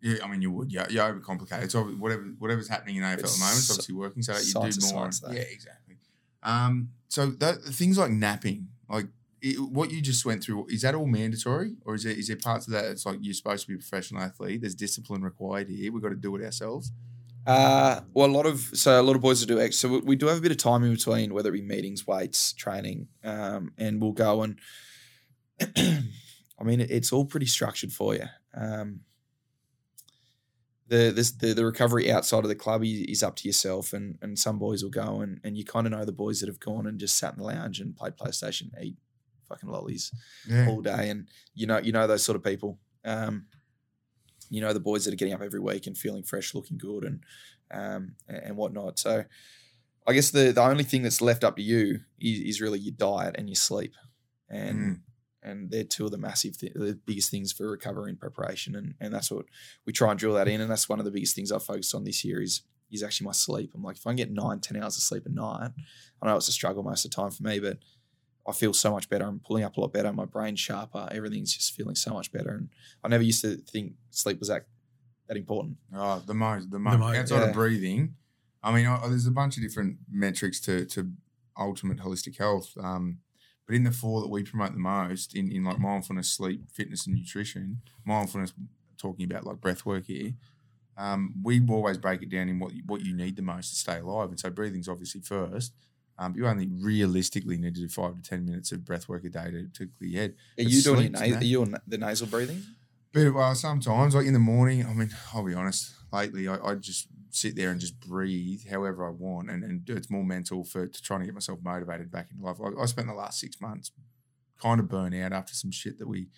yeah, I mean, you would. Yeah, you overcomplicate. It's obvi- whatever whatever's happening in AFL at the moment. It's obviously working. So you do more. science, yeah, exactly. Um, so that, things like napping, like it, what you just went through, is that all mandatory, or is there is there parts of that? It's like you're supposed to be a professional athlete. There's discipline required here. We've got to do it ourselves. Uh, well, a lot of so a lot of boys will do X. So we, do have a bit of time in between, whether it be meetings, weights, training, um, and we'll go and. I mean, it, it's all pretty structured for you. Um, the this the, the recovery outside of the club is, is up to yourself, and and some boys will go and and you kind of know the boys that have gone and just sat in the lounge and played PlayStation, eat fucking lollies Yeah. all day, and you know you know those sort of people. Um, you know the boys that are getting up every week and feeling fresh, looking good, and um, and, whatnot. So, I guess the the only thing that's left up to you is, is really your diet and your sleep, and Mm. and they're two of the massive, th- the biggest things for recovery and preparation, and and that's what we try and drill that in, and that's one of the biggest things I've focused on this year is is actually my sleep. I'm like, if I can get nine, ten hours of sleep a night, I know it's a struggle most of the time for me, but I feel so much better. I'm pulling up a lot better. My brain's sharper. Everything's just feeling so much better. And I never used to think sleep was that that important. Oh, the most, the most. mo- Outside yeah. of breathing, I mean, I, there's a bunch of different metrics to to ultimate holistic health. Um, but in the four that we promote the most, in, in like mindfulness, sleep, fitness, and nutrition, mindfulness, talking about like breath work here, um, we always break it down in what you, what you need the most to stay alive. And so breathing's obviously first. Um, you only realistically need to do five to ten minutes of breath work a day to, to clear your head. Are But you doing your na- are you on the nasal breathing? But well, sometimes, like in the morning, I mean, I'll be honest. Lately, I, I just sit there and just breathe however I want, and, and it's more mental for to trying to get myself motivated back into life. Like I spent the last six months kind of burnt out after some shit that we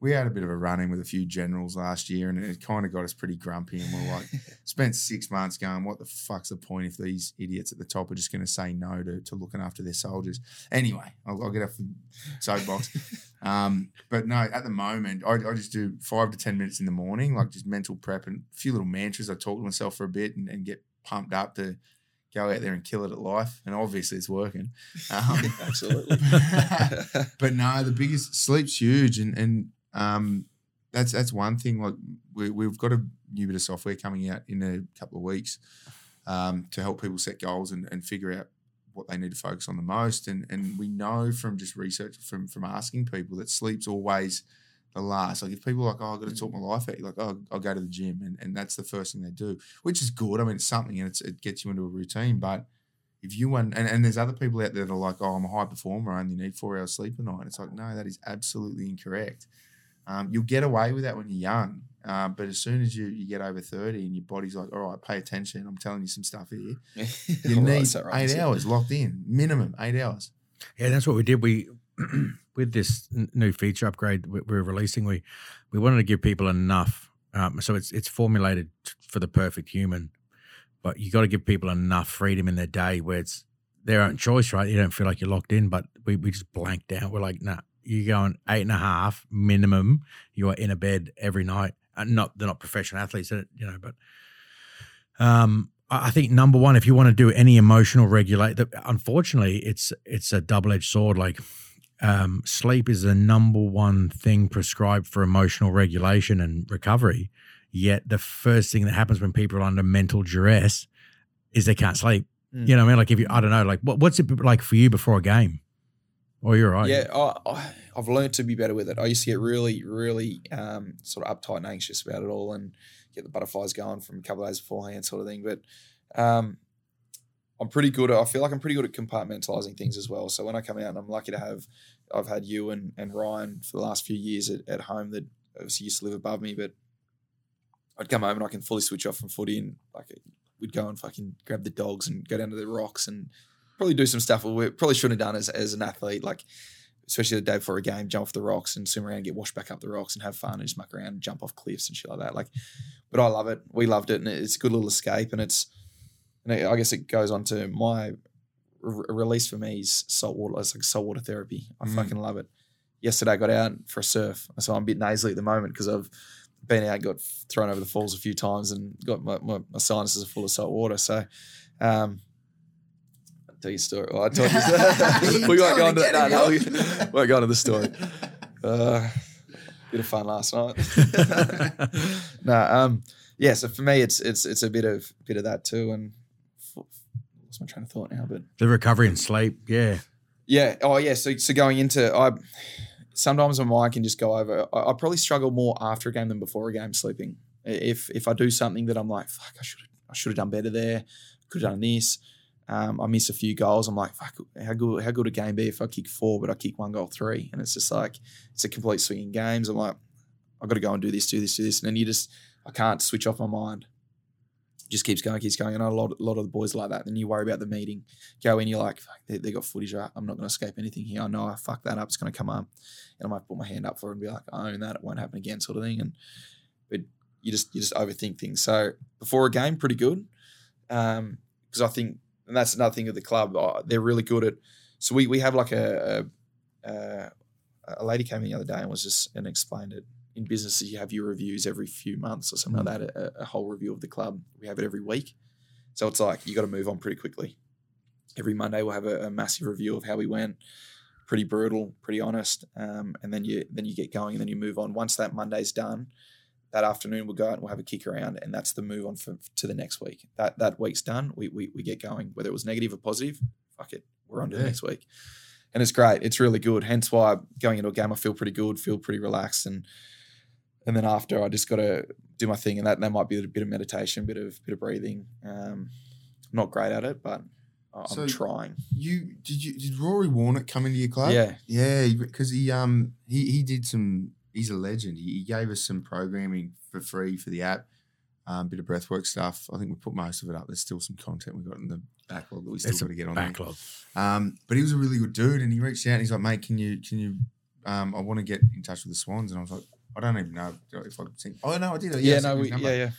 we had a bit of a run in with a few generals last year, and it kind of got us pretty grumpy. And we're like, spent six months going, what the fuck's the point if these idiots at the top are just going to say no to, to looking after their soldiers? Anyway, I'll, I'll get off the soapbox. um, but no, at the moment, I, I just do five to 10 minutes in the morning, like just mental prep and a few little mantras. I talk to myself for a bit and, and get pumped up to go out there and kill it at life. And obviously it's working. Um, Absolutely. but no, the biggest sleep's huge, and and um, that's that's one thing. Like we we've got a new bit of software coming out in a couple of weeks um, to help people set goals and, and figure out what they need to focus on the most. And and we know from just research from from asking people that sleep's always the last. Like if people are like, oh, I've got to talk my life out, you're like, oh, I'll go to the gym, and, and that's the first thing they do, which is good. I mean, it's something, and it's, it gets you into a routine, but if you want, and, and there's other people out there that are like, oh, I'm a high performer, I only need four hours sleep a night. It's like, no, that is absolutely incorrect. Um, you'll get away with that when you're young, uh, but as soon as you, you get over 30 and your body's like, all right, pay attention, I'm telling you some stuff here. You All right, need so right, eight so- hours locked in, minimum eight hours. Yeah, that's what we did. We with this new feature upgrade we- we're releasing, we we wanted to give people enough. Um, so it's it's formulated t- for the perfect human, but you got to give people enough freedom in their day where it's their own choice, right? You don't feel like you're locked in, but we, we just blanked out. We're like, nah, you're going eight and a half minimum. You are in a bed every night. And not they're not professional athletes, uh, you know, but um, I I think number one, if you want to do any emotional regulate, that unfortunately, it's it's a double edged sword. Like um, sleep is the number one thing prescribed for emotional regulation and recovery. Yet the first thing that happens when people are under mental duress is they can't sleep. Mm. You know what I mean? Like if you, I don't know, like what, what's it like for you before a game? Oh, you're right. Yeah, I, I've learned to be better with it. I used to get really, really um, sort of uptight and anxious about it all, and get the butterflies going from a couple of days beforehand, sort of thing. But um, I'm pretty good. At, I feel like I'm pretty good at compartmentalizing things as well. So when I come out, and I'm lucky to have, I've had you and, and Ryan for the last few years at, at home that obviously used to live above me, but I'd come home and I can fully switch off from footy and like we'd go and fucking grab the dogs and go down to the rocks and probably do some stuff we probably shouldn't have done as, as an athlete, like especially the day before a game, jump off the rocks and swim around, and get washed back up the rocks and have fun and just muck around and jump off cliffs and shit like that. Like, but I love it. We loved it, and it's a good little escape. And it's, and I guess it goes on to my re- release for me is salt water. It's like saltwater therapy. I Mm. fucking love it. Yesterday I got out for a surf, so I'm a bit nasally at the moment because I've been out, got thrown over the falls a few times, and got my, my, my sinuses are full of salt water. So, um, tell you a story. Well, I told you. we won't go into that. No, no, we won't go into the story. Uh, bit of fun last night. no, um, yeah. So for me, it's it's it's a bit of bit of that too, and lost my train of thought now, but the recovery and sleep, yeah, yeah. Oh, yeah. So so going into I sometimes my mind can just go over. I, I probably struggle more after a game than before a game sleeping. If if I do something that I'm like, fuck, I should I should have done better there. Could have done this. Um, I miss a few goals. I'm like, fuck, how good how good a game be if I kick four, but I kick one goal three, and it's just like it's a complete swing in games. I'm like, I've got to go and do this, do this, do this, and then you just I can't switch off my mind. It Just keeps going, keeps going. And a lot, a lot of the boys like that. Then you worry about the meeting. Go in, you're like, they, they got footage. Right? I'm not going to escape anything here. I know I fuck that up. It's going to come up, and I might put my hand up for it and be like, I own that. It won't happen again, sort of thing. And but you just you just overthink things. So before a game, pretty good, because um, I think, and that's another thing of the club. Uh, they're really good at. So we we have like a, a, a lady came in the other day and was just and explained it in businesses, you have your reviews every few months or something like that, a, a, whole review of the club. We have it every week. So it's like you got to move on pretty quickly. Every Monday we'll have a, a, massive review of how we went. Pretty brutal, pretty honest, um, and then you then you get going and then you move on. Once that Monday's done, that afternoon we'll go out and we'll have a kick around, and that's the move on for, to the next week. That that week's done. We, we we get going. Whether it was negative or positive, fuck it, we're on to yeah. the next week, and it's great. It's really good. Hence why going into a game I feel pretty good, feel pretty relaxed, and and then after I just got to do my thing, and that that might be a bit of meditation, bit of bit of breathing. Um, I'm not great at it, but I'm so trying. You did you did Rory Warnock come into your club? Yeah, yeah, because he um he he did some. He's a legend. He, he gave us some programming for free for the app. Um, bit of breathwork stuff. I think we put most of it up. There's still some content we've got in the backlog that we still got to get on. Backlog. Um, but he was a really good dude, and he reached out and he's like, "Mate, can you can you? Um, I want to get in touch with the Swans." And I was like, I don't even know if I think. Oh no, I did. Yeah, yeah no, we, yeah, yeah.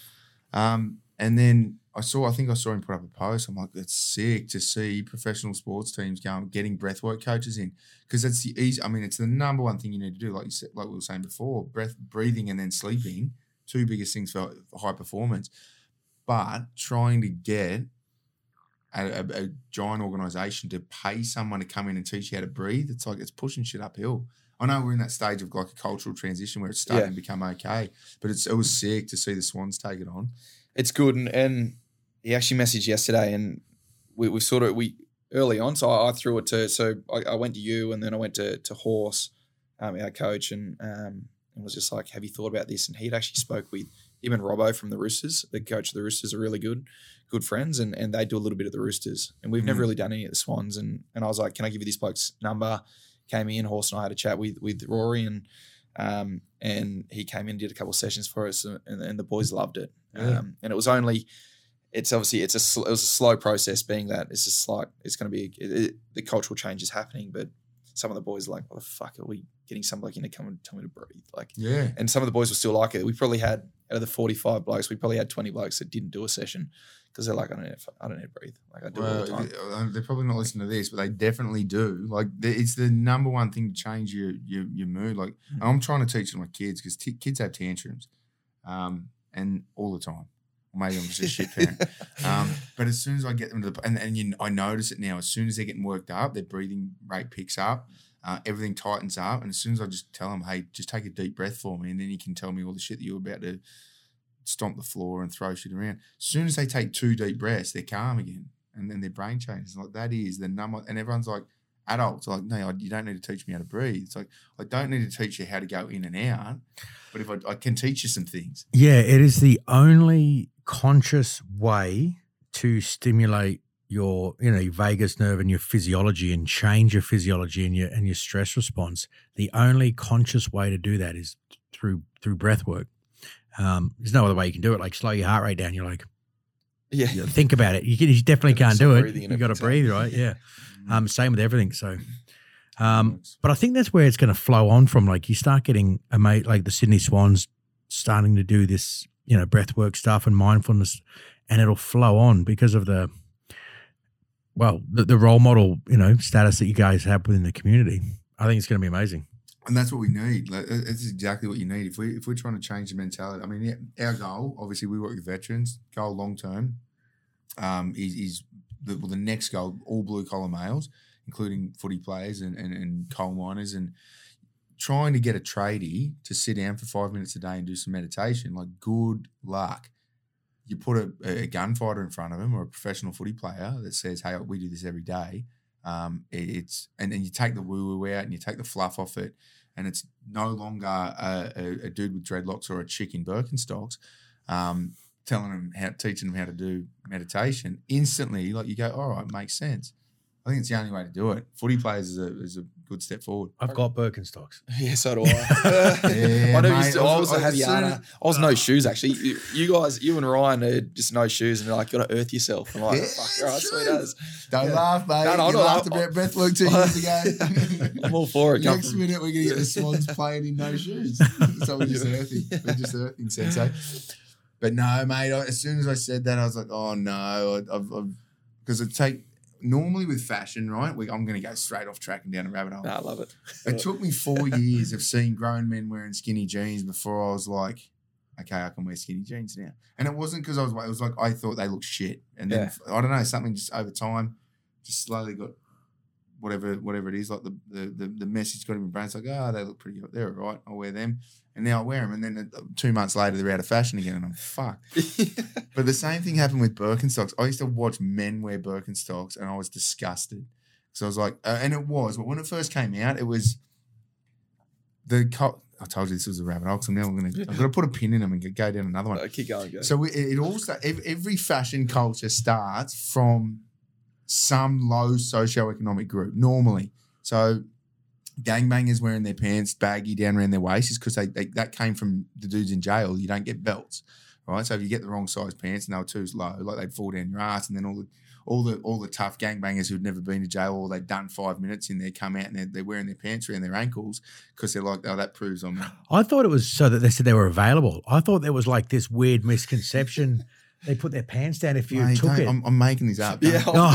Um, and then I saw. I think I saw him put up a post. I'm like, that's sick to see professional sports teams going getting breathwork coaches in because that's the easy. I mean, it's the number one thing you need to do. Like you said, like we were saying before, breath, breathing, and then sleeping. Two biggest things for high performance. But trying to get a, a, a, giant organization to pay someone to come in and teach you how to breathe, it's like it's pushing shit uphill. I know we're in that stage of like a cultural transition where it's starting yeah. to become okay, but it's it was sick to see the Swans take it on. It's good, and, and he actually messaged yesterday, and we, we sort of we early on, so I, I threw it to so I, I, went to you, and then I went to to Horse, um, our coach, and um, and was just like, "Have you thought about this?" And he'd actually spoke with him and Robbo from the Roosters, the coach of the Roosters, are really good, good friends, and and they do a little bit of the Roosters, and we've mm. never really done any of the Swans, and and I was like, "Can I give you this bloke's number?" came in. Horse and I had a chat with with Rory, and um, and he came in, did a couple of sessions for us, and, and the boys loved it. Yeah. Um, and it was only, it's obviously it's a it was a slow process, being that it's just like it's going to be it, it, the cultural change is happening, but some of the boys are like, what the fuck are we getting some bloke in to come and tell me to breathe? Like, yeah. And some of the boys were still like it. We probably had out of the forty five blokes, we probably had twenty blokes that didn't do a session because they're like, I don't need, I don't need to breathe. Like I do well, all the time. Uh, they're probably not listening to this, but they definitely do. Like it's the number one thing to change your your, your mood. Like mm-hmm. I'm trying to teach my kids because t- kids have tantrums, um, and all the time. Maybe I'm just a shit parent. Um, but as soon as I get them to the and, and you, I notice it now. As soon as they're getting worked up, their breathing rate picks up. Uh, everything tightens up, and as soon as I just tell them, "Hey, just take a deep breath for me," and then you can tell me all the shit that you're about to stomp the floor and throw shit around. As soon as they take two deep breaths, they're calm again, and then their brain changes. Like that is the number, and everyone's like, adults are like, no, you don't need to teach me how to breathe. It's like I don't need to teach you how to go in and out, but if I, I can teach you some things. Yeah, it is the only conscious way to stimulate your you know your vagus nerve and your physiology and change your physiology and your and your stress response the only conscious way to do that is through through breath work um, there's no other way you can do it. Like slow your heart rate down. You're like, yeah, you know, think about it. You, can, you definitely can't do it. You got to breathe, right? Yeah. Mm-hmm. Um, same with everything. So, um, but I think that's where it's going to flow on from. Like you start getting a mate like the Sydney Swans starting to do this, you know, breath work stuff and mindfulness, and it'll flow on because of the, well, the, the role model, you know, status that you guys have within the community. I think it's going to be amazing. and that's what we need. Like, it's exactly what you need. If we if we're trying to change the mentality, I mean, our goal, obviously, we work with veterans. Goal long term, um, is, is the, well, the next goal. All blue collar males, including footy players and, and and coal miners, and trying to get a tradie to sit down for five minutes a day and do some meditation. Like, good luck. You put a, a gunfighter in front of him or a professional footy player that says, "Hey, we do this every day." Um, it- it's and then you take the woo woo out and you take the fluff off it, and it's no longer a, a, a dude with dreadlocks or a chick in Birkenstocks, um, telling them how, teaching them how to do meditation. Instantly, like you go, all right, makes sense. I think it's the only way to do it. Footy players is a is a good step forward. I've got Birkenstocks. Yeah, so do I. Yeah, I, know mate, used to, I I was- was was heavy soon- I was no ah. shoes actually. You, you guys, you and Ryan are just no shoes, and you're like, got to earth yourself. I'm like, Yeah, fuck, all right, sweet true. as. Don't Yeah. laugh, mate. No, no, you I'm not laughed laughing. about breathwork two years ago. I'm all for it. Come Next from- minute, we're going to get the Swans playing in no shoes. So we're just earthing. We're just earthing, Sensei. But no, mate, I, as soon as I said that, I was like, oh no. I've, I've, because it take, normally with fashion, right? We, I'm going to go straight off track and down a rabbit hole. Nah, I love it. It took me four years of seeing grown men wearing skinny jeans before I was like, okay, I can wear skinny jeans now. And it wasn't because I was, it was like, I thought they looked shit. And then, I don't know, something just over time just slowly got whatever whatever it is, like the the, the, the message got in my brain. It's like, oh, they look pretty good. They're all right. I'll wear them. And now I wear them. And then uh, two months later, they're out of fashion again. And I'm fucked. But the same thing happened with Birkenstocks. I used to watch men wear Birkenstocks and I was disgusted. So I was like, uh, and it was, but when it first came out, it was the. Co- I told you this was a rabbit hole. So now I'm gonna, I'm gonna put a pin in them and go down another one. Uh, keep going, go. So we, it all every fashion culture starts from some low socioeconomic group normally. So gangbangers wearing their pants baggy down around their waist is because they, they that came from the dudes in jail. You don't get belts, right? So if you get the wrong size pants and they were too low, like they'd fall down your ass, and then all the all the all the tough gangbangers who'd never been to jail or they'd done five minutes in there come out and they're, they're wearing their pants around their ankles because they're like, oh, that proves I'm I thought it was so that they said they were available. I thought there was like this weird misconception. they put their pants down if you Mate, took don't- it. I'm, I'm making this up. yeah, Don't- No.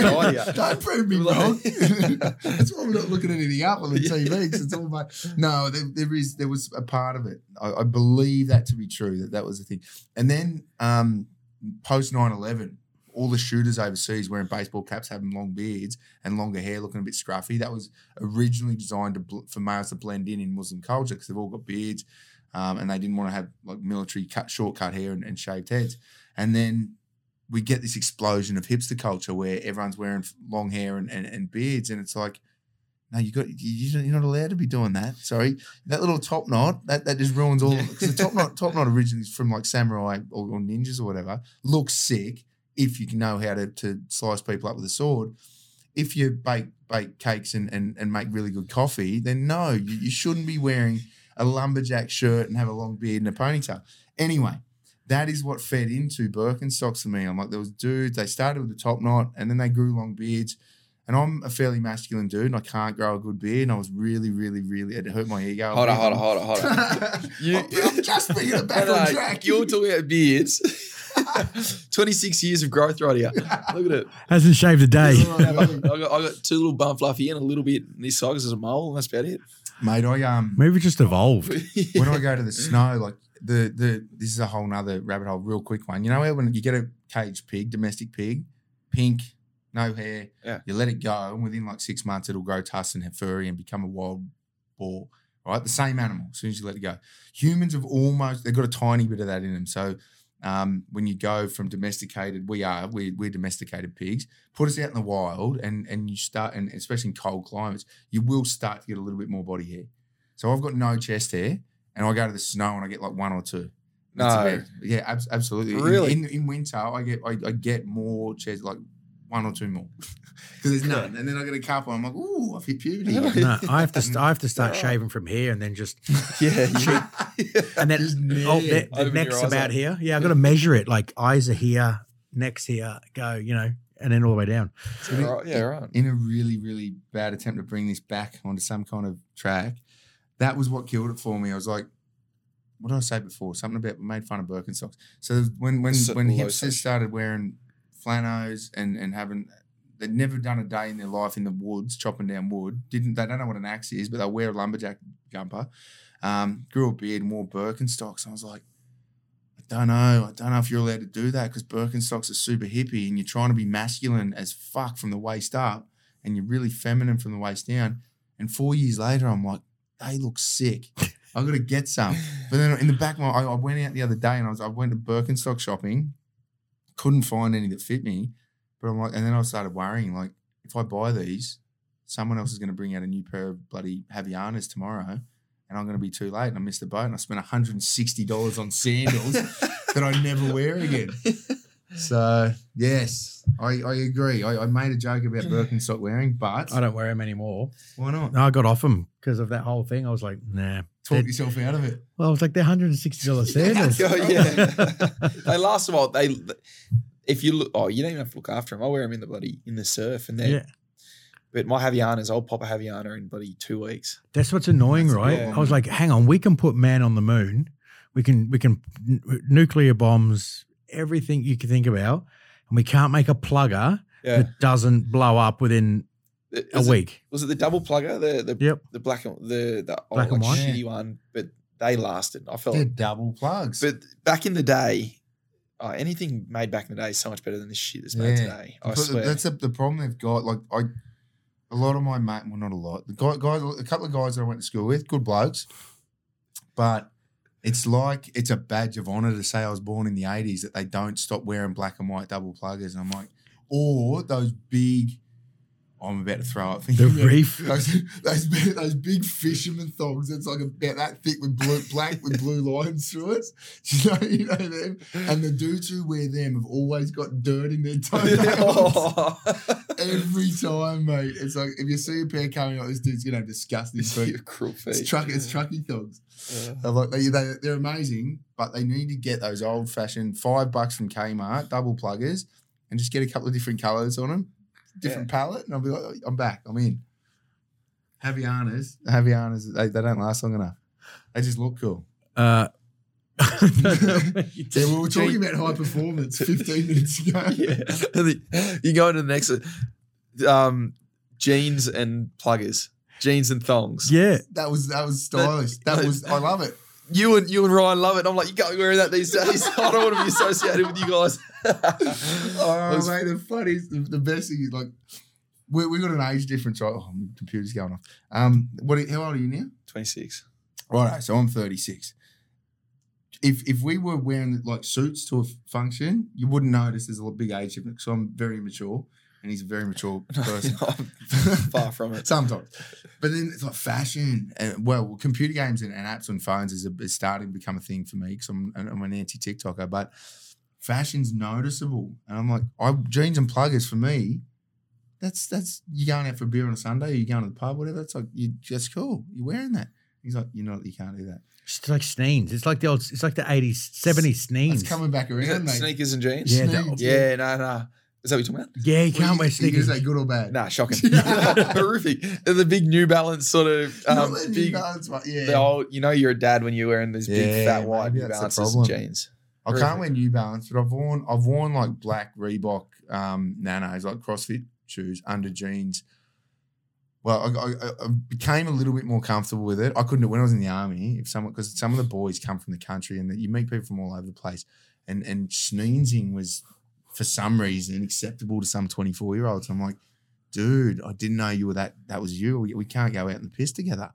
No idea. Don't prove me wrong. That's why we're not looking anything up on the TV. 'cause it's all about no. There, there is there was a part of it. I, I believe that to be true. That that was the thing. And then um, post 9-11, all the shooters overseas wearing baseball caps, having long beards and longer hair, looking a bit scruffy. That was originally designed to bl- for males to blend in in Muslim culture because they've all got beards, um, and they didn't want to have like military cut short cut hair and, and shaved heads. And then we get this explosion of hipster culture where everyone's wearing long hair and, and, and beards, and it's like, no, you got you- you're not allowed to be doing that. Sorry, that little top knot that, that just ruins all. Because the top knot top knot originally from like samurai or, or ninjas or whatever. Looks sick if you know how to, to slice people up with a sword. If you bake bake cakes and, and, and make really good coffee, then no, you, you shouldn't be wearing a lumberjack shirt and have a long beard and a ponytail. Anyway, that is what fed into Birkenstocks for me. I'm like, there was dudes, they started with the top knot and then they grew long beards. And I'm a fairly masculine dude and I can't grow a good beard. And I was really, really, really, it hurt my ego. a Hold on, hold on, hold on, hold on. You- I'm, I'm just bringing it back on no, track. You're talking about beards. 26 years of growth right here. Look at it. Hasn't shaved a day. I got, I got two little bum fluffy and a little bit this size as a mole, and that's about it. Mate, I um Maybe just evolved. when I go to the snow, like the the this is a whole nother rabbit hole, real quick one. You know when you get a caged pig, domestic pig, pink, no hair, Yeah. you let it go, and within like six months it'll grow tusks and furry and become a wild boar. Right, the same animal as soon as you let it go. Humans have almost they've got a tiny bit of that in them. So um, when you go from domesticated, we are we, we're domesticated pigs. Put us out in the wild, and and you start, and especially in cold climates, you will start to get a little bit more body hair. So I've got no chest hair, and I go to the snow and I get like one or two. That's No. about- yeah, abs- absolutely. In- Really? In, in, winter, I get I, I get more chest, like one or two more, because there's none. And then I get a couple. I'm like, ooh, I've hit puberty. No, I have to. St- I have to start shaving from here and then just yeah, yeah. and then Just oh, the, the neck's about up. here. Yeah, I've got to measure it. Like eyes are here, neck's here. Go, you know, and then all the way down. yeah, right. Yeah, right. in a really, really bad attempt to bring this back onto some kind of track, that was what killed it for me. I was like, what did I say before? Something about we made fun of Birkenstocks. So when when So when hipsters started wearing flanos and and having they'd never done a day in their life in the woods chopping down wood. Didn't they don't know what an axe is, but they'll wear a lumberjack jumper. Um, grew a beard and wore Birkenstocks. I was like, I don't know. I don't know if you're allowed to do that because Birkenstocks are super hippie and you're trying to be masculine as fuck from the waist up and you're really feminine from the waist down. And four years later, I'm like, they look sick. I got to get some. But then in the back, of my, I, I went out the other day and I was I went to Birkenstock shopping, couldn't find any that fit me. But I'm like, and then I started worrying, like, if I buy these, someone else is going to bring out a new pair of bloody Havaianas tomorrow, and I'm going to be too late, and I missed the boat, and I spent 160 dollars on sandals that I never wear again. So yes, I, I agree. I, I made a joke about Birkenstock wearing, but I don't wear them anymore. why not? No, I got off them because of that whole thing. I was like, nah. Talk yourself out of it. Well, I was like, they're hundred and sixty dollars sandals. Oh, yeah. they last a while. They, if you look, oh, you don't even have to look after them. I wear them in the bloody in the surf, and they. yeah, But my Havaianas, I'll pop a Havaiana in bloody two weeks. that's what's annoying, That's right? problem. I was like, hang on, we can put man on the moon. We can we can n- nuclear bombs, everything you can think about, and we can't make a plugger Yeah, that doesn't blow up within a it- week. Was it the double plugger? The the Yep. the black and the the Black old, and like, white? shitty one, but they lasted. I felt. They're double plugs. But back in the day, oh, anything made back in the day is so much better than this shit that's made Yeah. today. I But swear. That's the the problem they've got. Like I, a lot of my mate, well, not a lot. The guy, guys, a couple of guys that I went to school with, good blokes, but it's like it's a badge of honor to say I was born in the '80s that they don't stop wearing black and white double pluggers, and I'm like, or those big. I'm about to throw up. The reef. Those, those, big, those big fisherman thongs It's like about that thick with blue, black with blue lines through it. You know, you know them. And the dudes who wear them have always got dirt in their toenails. Oh. Every time, mate. It's like if you see a pair coming out, this dude's gonna have disgusting feet. Your cruel feet. It's truck, it's trucky thongs. Yeah. They're like they, they, they're amazing, but they need to get those old fashioned five bucks from Kmart double pluggers and just get a couple of different colors on them, different palette, and I'll be like, "Oh, I'm back, I'm in. Havaianas, Havaianas, they, they don't last long enough. They just look cool. Uh, Yeah, we were talking about high performance 15 minutes ago. yeah. And the- you go into the next um, jeans and pluggers, jeans and thongs. yeah, That was that was stylish. That was I love it. You and you and Ryan love it. I'm like, you can't be wearing that these days. I don't want to be associated with you guys. Oh, Those- mate, the funniest, the, the best thing is like we we got an age difference. Right? Oh, my computer's going off. Um, what? are- How old are you now? 26. Right. So I'm 36. If if we were wearing like suits to a function, you wouldn't notice there's a big age difference. So I'm very mature, and he's a very mature person. Far from it. Sometimes, but then it's like fashion and well, computer games and, and apps on phones is, a, is starting to become a thing for me because I'm I'm an anti TikToker. But fashion's noticeable, and I'm like, I jeans and pluggers for me. That's that's you going out for a beer on a Sunday, you're going to the pub, whatever. That's like you that's cool. You're wearing that. He's like, you know, you can't do that. it's like Sneens. It's like the old. It's like the eighties, seventies It's Sneens. coming back around, mate. sneakers and jeans? Yeah, Sneaks, Yeah, no, no. Is that what you're talking about? Yeah, you Well, can't you- wear you sneakers. say good or bad? Nah, shocking. Horrific. The big New Balance sort of Not um, the New big. Balance, but yeah. The old, you know, you're a dad when you're wearing these big Yeah, fat wide maybe New that's Balances jeans. I can't Horrific. wear New Balance, but I've worn I've worn like black Reebok um, nanos, like CrossFit shoes under jeans. Well, I, I, I became a little bit more comfortable with it. I couldn't when I was in the army. If someone because some of the boys come from the country and you meet people from all over the place, and and sneezing was for some reason acceptable to some twenty four year olds. I'm like, dude, I didn't know you were that. That was you. We, we can't go out in the piss together.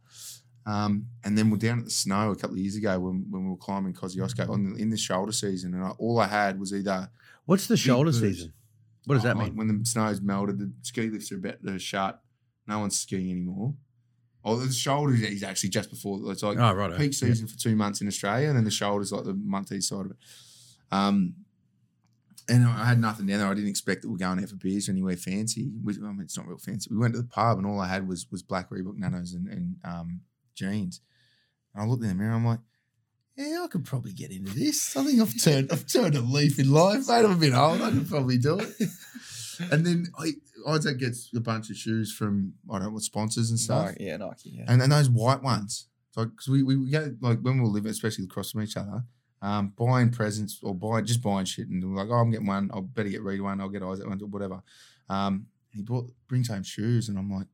Um, and then we're down at the snow a couple of years ago when, when we were climbing Kosciuszko on the, in the shoulder season, and I, all I had was either What's the shoulder boots. season? What does that oh, mean? When the snow's melted, the ski lifts are about to shut. No one's skiing anymore. Oh, the shoulders is actually just before. It's like Oh, right. peak season for two months in Australia, and then the shoulders like the month east side of it. Um, and I had nothing down there. I didn't expect that we're going out for beers or anywhere fancy. We, I mean, it's not real fancy. We went to the pub, and all I had was was black Reebok nanos and, and um, jeans. And I looked in the mirror. I'm like, yeah, I could probably get into this. I think I've turned I've turned a leaf in life, mate. I'm a bit old. I could probably do it. and then I Isaac gets a bunch of shoes from I don't know what sponsors and stuff. Nike, yeah, Nike. Yeah. And, and those white ones, like because we, we we go like when we were living, especially across from each other, um, buying presents or buying just buying shit, and like, oh, I'm getting one. I'll better get Reed one. I'll get Isaac one or whatever. Um, he brought brings home shoes, and I'm like,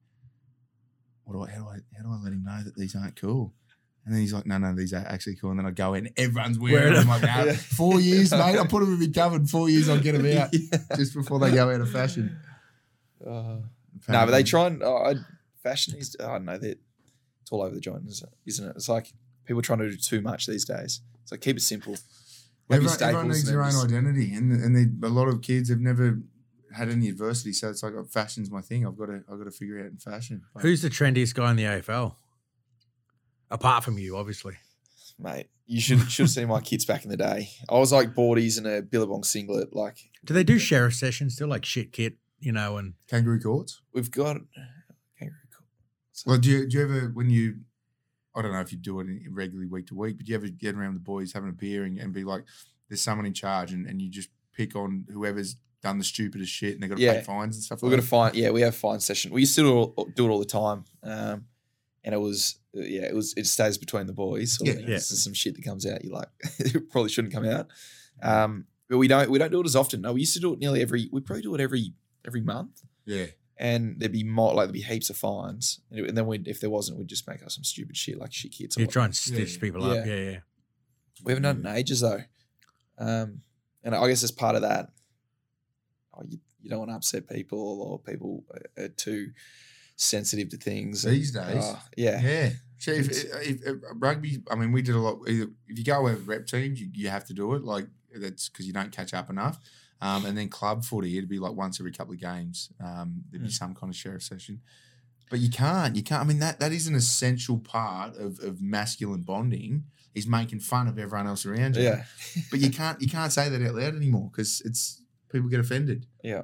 what do I how do I how do I let him know that these aren't cool? And then he's like, no, no, these are actually cool. And then I go in, everyone's wearing them. I'm like, nah, four years, mate. I put them in my cupboard. Four years, I'll get them out Yeah. just before they go out of fashion. Uh, no, but they try and oh, I- fashion is. Oh no, that it's all over the joint? Isn't it? It's like people trying to do too much these days. It's like keep it simple. Everyone, everyone needs their own identity, and and they, a lot of kids have never had any adversity, so it's like oh, fashion's my thing. I've got to I've got to figure it out in fashion. But Who's the trendiest guy in the AFL? Apart from you, obviously. mate. You should should have seen my kids back in the day. I was like boardies and a Billabong singlet. Like Do they do sheriff sessions still, like shit kit, you know? And kangaroo courts? we've got kangaroo court. So- Well, do you do you ever when you I don't know if you do it regularly week to week, but you ever get around the boys having a beer and, and be like, there's someone in charge, and, and you just pick on whoever's done the stupidest shit, and they got to Yeah. pay fines and stuff. We're like gonna that? find. Yeah, we have fine session. We used to do it all, do it all the time, um, and it was uh, yeah, it was it stays between the boys. Of Yeah. thing. Yeah. This is some shit that comes out. You're like it probably shouldn't come out. Um, but we don't we don't do it as often. No, we used to do it nearly every. We probably do it every every month, Yeah, and there'd be more like there'd be heaps of fines, and, and then we if there wasn't, we'd just make up some stupid shit like shit kids. you whatnot. try and stitch yeah. people up. Yeah. Yeah, yeah. We haven't done it in ages though. Um, and I guess as part of that, oh, you, you don't want to upset people or people are, are too sensitive to things. These days. uh, yeah. yeah. So if, if, if rugby, I mean, we did a lot. Either, if you go with rep teams, you, you have to do it. Like that's because you don't catch up enough. Um, and then club footy, it'd be like once every couple of games. Um, there'd be Mm. some kind of sheriff session. But you can't. You can't. I mean, that that is an essential part of, of masculine bonding. Is making fun of everyone else around you. Yeah. But you can't. You can't say that out loud anymore because it's people get offended. Yeah.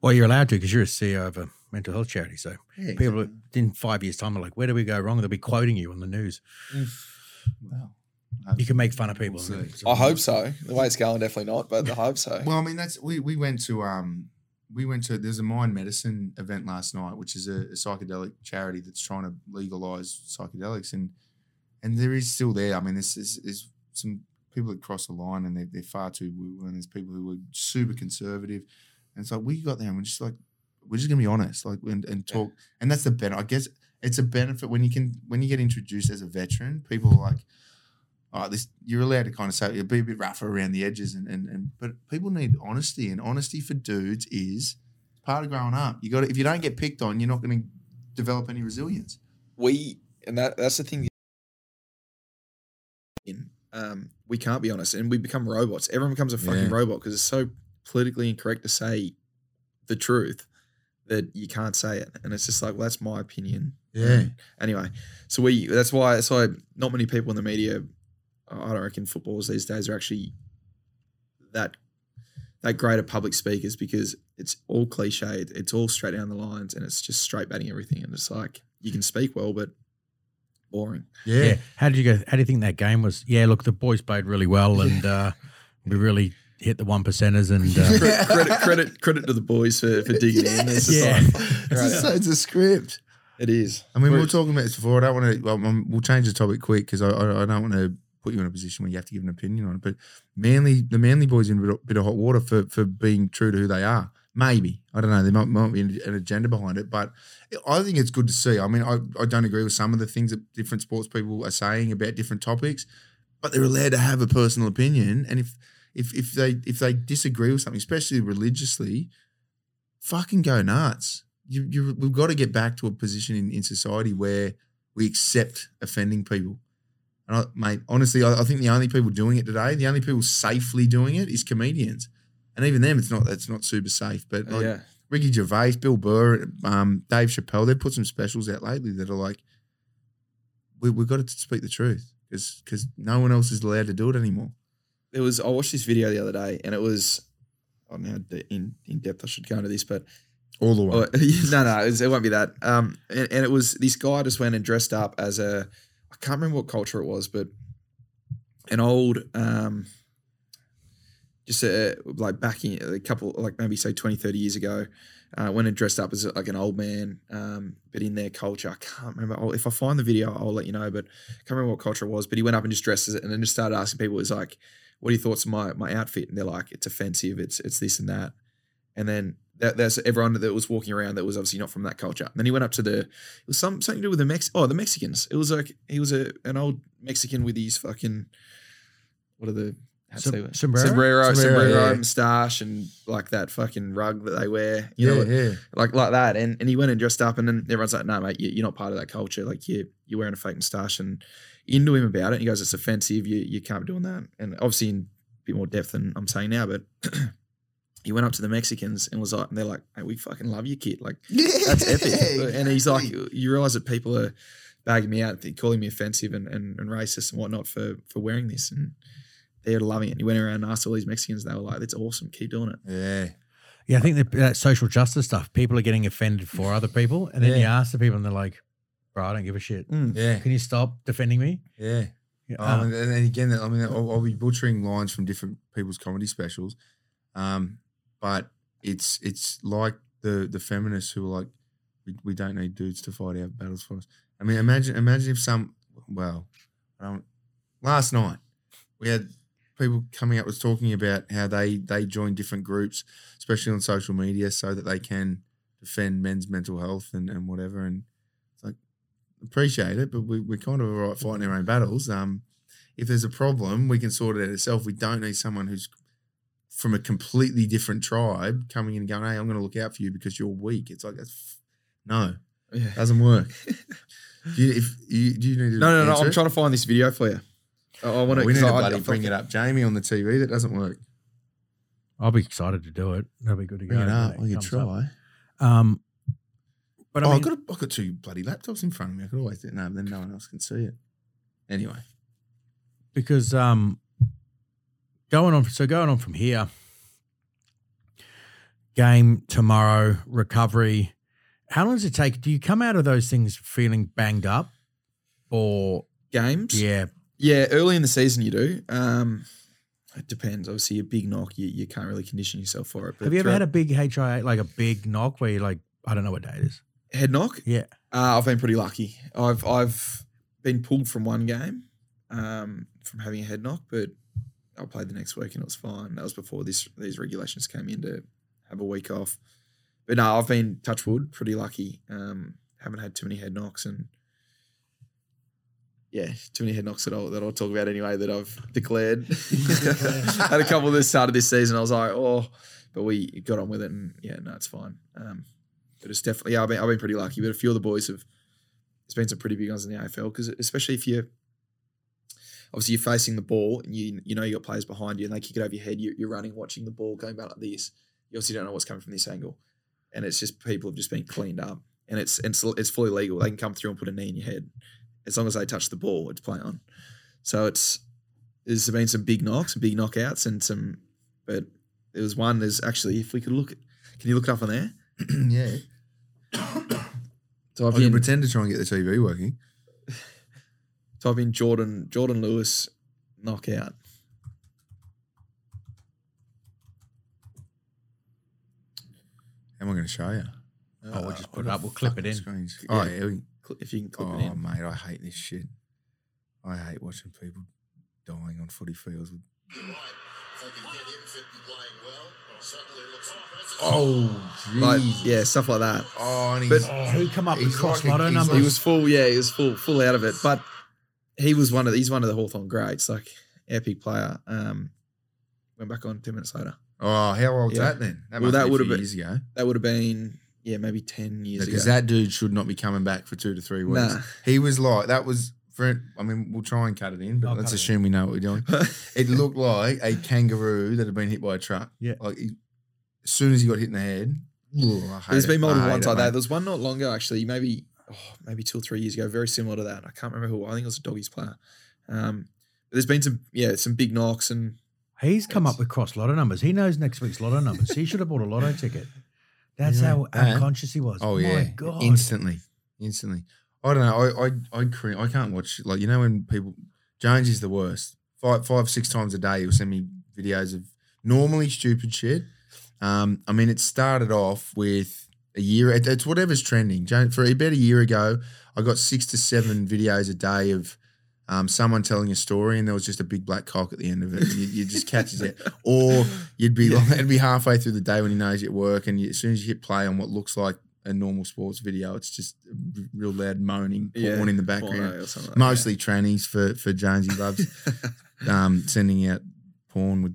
Well, you're allowed to because you're a CEO of a mental health charity. So Yeah. people in five years' time are like, where do we go wrong? They'll be quoting you on the news. Well, You can make fun of people. We'll and I hope so. The way it's going, definitely not, but I hope so. Well, I mean, that's we we went to um we went to there's a mind medicine event last night, which is a, a psychedelic charity that's trying to legalize psychedelics, and and there is still there. I mean, there's there's, there's some people that cross the line and they're, they're far too woo, and there's people who are super conservative, and it's like we got there and we're just like we're just gonna be honest, like and, and talk, and that's the benefit. I guess it's a benefit when you can when you get introduced as a veteran. People are like, this you're allowed to kind of say you'll be a bit rougher around the edges, and and, and but people need honesty, and honesty for dudes is part of growing up. You got if you don't get picked on, you're not going to develop any resilience. we and that that's the thing. In um, we can't be honest, and we become robots. Everyone becomes a fucking Yeah. robot because it's so politically incorrect to say the truth that you can't say it, and it's just like, well, that's my opinion. Yeah. Anyway, so we that's why that's why not many people in the media, I don't reckon footballers these days are actually that that great at public speakers because it's all cliched, it's all straight down the lines, and it's just straight batting everything. And it's like you can speak well, but boring. Yeah. yeah. How did you go? How do you think that game was? Yeah, look, the boys played really well, and uh, we really hit the one percenters. And uh, Credit, credit, credit, credit to the boys for, for digging in. It's Yeah. like, It's, a, it's a script. it is. I mean, we We're- were talking about this before. I don't want to. Well, um, we'll change the topic quick because I, I, I don't want to put you in a position where you have to give an opinion on it. But Manly, the Manly boys in a bit of, bit of hot water for for being true to who they are. Maybe I don't know. There might, might be an, agenda behind it, but I think it's good to see. I mean, I, I don't agree with some of the things that different sports people are saying about different topics, but they're allowed to have a personal opinion. And if if if they if they disagree with something, especially religiously, fucking go nuts. You, you we've got to get back to a position in, in society where we accept offending people. And I, mate, honestly, I, I think the only people doing it today, the only people safely doing it, is comedians. And even them, it's not it's not super safe. But like yeah. Ricky Gervais, Bill Burr, um, Dave Chappelle, they've put some specials out lately that are like, we, we've got to speak the truth because because no one else is allowed to do it anymore. There was I watched this video the other day, and it was. I don't know how in in depth I should go into this, but All the way. Oh, no, no, it's- it won't be that. Um, and, and it was this guy just went and dressed up as a, I can't remember what culture it was, but an old, um, just a, like back in a couple, like maybe say 20, 30 years ago, uh, went and dressed up as like an old man, um, but in their culture, I can't remember. I'll, if I find the video, I'll let you know, but I can't remember what culture it was. But he went up and just dressed as it, and then just started asking people, "Was like, what are your thoughts on my my outfit?" And they're like, "It's offensive. It's it's this and that." And then that, that's everyone that was walking around that was obviously not from that culture. And then he went up to the it was some something to do with the Mex oh the Mexicans. It was like he was a an old Mexican with his fucking what are the Som- say it? sombrero? sombrero, Sombrero, yeah. moustache, and like that fucking rug that they wear, you yeah, know, yeah. like like that. And and he went and dressed up, and then everyone's like, "No, mate, you, you're not part of that culture. Like you you're wearing a fake moustache." And into him about it. He goes, "It's offensive. You you can't be doing that." And obviously in a bit more depth than I'm saying now, but. He went up to the Mexicans and was like, and they're like, hey, we fucking love you, kid. Like, that's epic. And he's like, you realize that people are bagging me out, they're calling me offensive and, and, and racist and whatnot for for wearing this. And they're loving it. And he went around and asked all these Mexicans, they were like, that's awesome. Keep doing it. yeah. Yeah, I think that, that social justice stuff, people are getting offended for other people. And then you ask the people and they're like, bro, I don't give a shit. Yeah. Can you stop defending me? Yeah. Yeah. Um, uh, and, and again, I mean, I'll, I'll be butchering lines from different people's comedy specials, um, but it's it's like the the feminists who are like, we, we don't need dudes to fight our battles for us. I mean, imagine imagine if some well, don't, last night we had people coming up was talking about how they they join different groups, especially on social media, so that they can defend men's mental health and, and whatever. And it's like appreciate it, but we, we're kind of all right fighting our own battles. Um, if there's a problem, we can sort it out ourselves. We don't need someone who's from a completely different tribe coming in and going, "Hey, I'm going to look out for you because you're weak." It's like that's f- no, Yeah. doesn't work. do you, if you, do you need to No, no, no. answer I'm it? trying to find this video for you. I, I want to. we need to bloody bring it up, Jamie, on the TV. That doesn't work. I'll be excited to do it. That'll be good to Bring go. it up. I when could comes up. try. Um, but I oh, mean, I've got, a, I've got two bloody laptops in front of me. I could always do it. No, then no one else can see it. Anyway, because um, going on. So going on from here, game tomorrow, recovery. How long does it take? Do you come out of those things feeling banged up, or games. yeah, Yeah, early in the season you do. Um, it depends. Obviously, a big knock, you, you can't really condition yourself for it. But have you ever had a big HIA, like a big knock, where you're like, I don't know what day it is? head knock? Yeah, Uh, I've been pretty lucky. I've I've been pulled from one game um, from having a head knock, but I played the next week and it was fine. That was before this these regulations came in to have a week off. But no, I've been touch wood, pretty lucky. Um, haven't had too many head knocks and yeah, too many head knocks that I'll that I'll talk about anyway that I've declared. had a couple that started this season. I was like, oh, but we got on with it and yeah, no, it's fine. Um, but it's definitely yeah, I've been I've been pretty lucky. But a few of the boys have there's been some pretty big ones in the AFL because especially if you're obviously you're facing the ball and you you know you got players behind you and they kick it over your head. You're, you're running, watching the ball going back like this. You obviously don't know what's coming from this angle, and it's just people have just been cleaned up, and it's it's it's fully legal. They can come through and put a knee in your head as long as they touch the ball. It's play on. So it's there's been some big knocks, big knockouts, and some. But there was one. There's actually if we could look, can you look it up on there? yeah. so I can pretend to try and get the TV working. Type in Jordan Jordan Lewis knockout. How am I going to show you? Uh, oh, we'll just put what it up. We'll clip it in. Screens. Yeah. Oh, yeah. we- If you can clip oh, it in. Oh, mate, I hate this shit. I hate watching people dying on footy fields. With... Oh, Like, yeah, stuff like that. Oh, and But- he's, Oh, who come up with cross like a- lotto he's numbers? He was full, yeah, he was full, full out of it. But he was one of he's one of the Hawthorn greats, like epic player. Um, went back on two minutes later. oh, how old's Yeah. that then? That Well, that would've been- years ago. That would have been yeah, maybe ten years ago. Because ago. that dude should not be coming back for two to three weeks. Nah. He was like that was. For, I mean, we'll try and cut it in, but I'll let's assume we know what we're doing. It looked like a kangaroo that had been hit by a truck. Yeah. Like he, as soon as he got hit in the head, ugh, I hate There's it. been multiple I hate ones it, like that. mate. There's one not long ago actually, maybe oh, maybe two or three years ago, very similar to that. I can't remember who. I think it was a doggies player. Um, but there's been some yeah, some big knocks and He's come up with cross lotto numbers. He knows next week's lotto numbers. He should have bought a lotto ticket. That's Yeah, how unconscious he was. Oh My yeah, God. instantly, instantly. I don't know. I I I, I can't watch like you know when people Jones is the worst. Five five six times a day he'll send me videos of normally stupid shit. Um, I mean it started off with a year. it- It's whatever's trending. For about a year ago, I got six to seven videos a day of um, someone telling a story and there was just a big black cock at the end of it. You, you just catches it. Or you'd be like, it'd be halfway through the day when he knows you're at work, and you, as soon as you hit play on what looks like a normal sports video, it's just real loud moaning, porn in the background. porno or something like Mostly trannies for for Jonesy loves um, sending out porn with.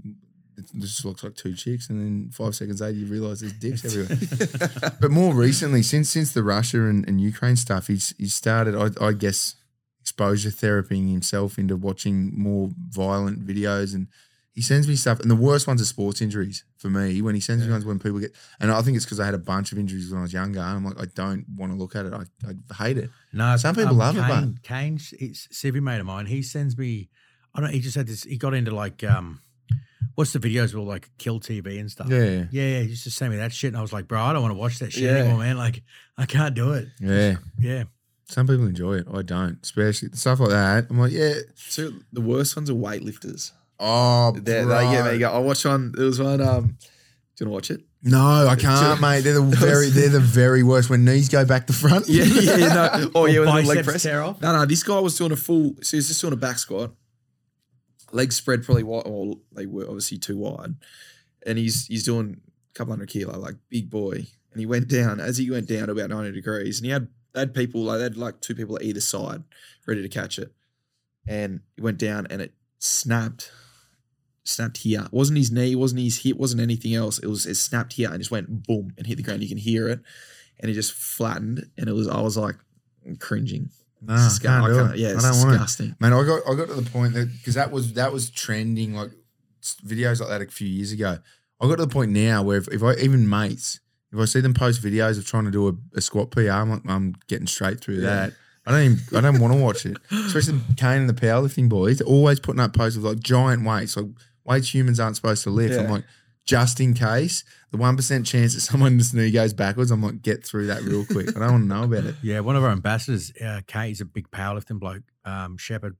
It just looks like two chicks, and then five seconds later, you realise there's dicks everywhere. but more recently, since since the Russia and, and Ukraine stuff, he's he's started, I, I guess, exposure therapying himself into watching more violent videos, and he sends me stuff. And the worst ones are sports injuries for me. When he sends me Yeah. ones when people get, and I think it's because I had a bunch of injuries when I was younger. And I'm like, I don't want to look at it. I, I hate it. No, Some people love it, Kane, it. Kane's it's Civi mate of mine. He sends me. I don't. know, He just had this. He got into like um, what's the videos with all like kill TV and stuff. Yeah, yeah, yeah. He used to send me that shit, and I was like, bro, I don't want to watch that shit Yeah. anymore, man. Like, I can't do it. yeah. Yeah, Some people enjoy it. I don't, especially stuff like that. I'm like, yeah. so the worst ones are weightlifters. Oh, They, they bro. get me. go- I watched one. It was one. Um, do you want to watch it? No, I can't, mate. They're the very, they're the very worst when knees go back to front. Yeah, yeah, yeah. No. Oh, yeah, with the leg press. tear off. No, no. This guy was doing a full. So he was just doing a back squat. Legs spread probably wide. Or they were obviously too wide, and he's he's doing a couple hundred kilo, like big boy. And he went down as he went down about ninety degrees, and he had had people like they had like two people at either side ready to catch it, and he went down and it snapped. Snapped here. It wasn't his knee, wasn't his hip, wasn't anything else. It was it snapped here and just went boom and hit the ground. You can hear it. And it just flattened. And it was I was like cringing. No, It's I can't do I it. can't- yeah, I it's don't want it. disgusting. Man, I got I got to the point that because that was that was trending like videos like that a few years ago. I got to the point now where if, if I even mates, if I see them post videos of trying to do a, a squat PR, I'm like I'm getting straight through Yeah. that. I don't even I don't want to watch it. Especially Kane and the powerlifting boys, they're always putting up posts of like giant weights, like weights humans aren't supposed to lift. I'm like, just in case, the one percent chance that someone's knee goes backwards, I'm like, get through that real quick. I don't want to know about it. Yeah, one of our ambassadors, uh, Kate, he's a big powerlifting bloke. Um, Shepherd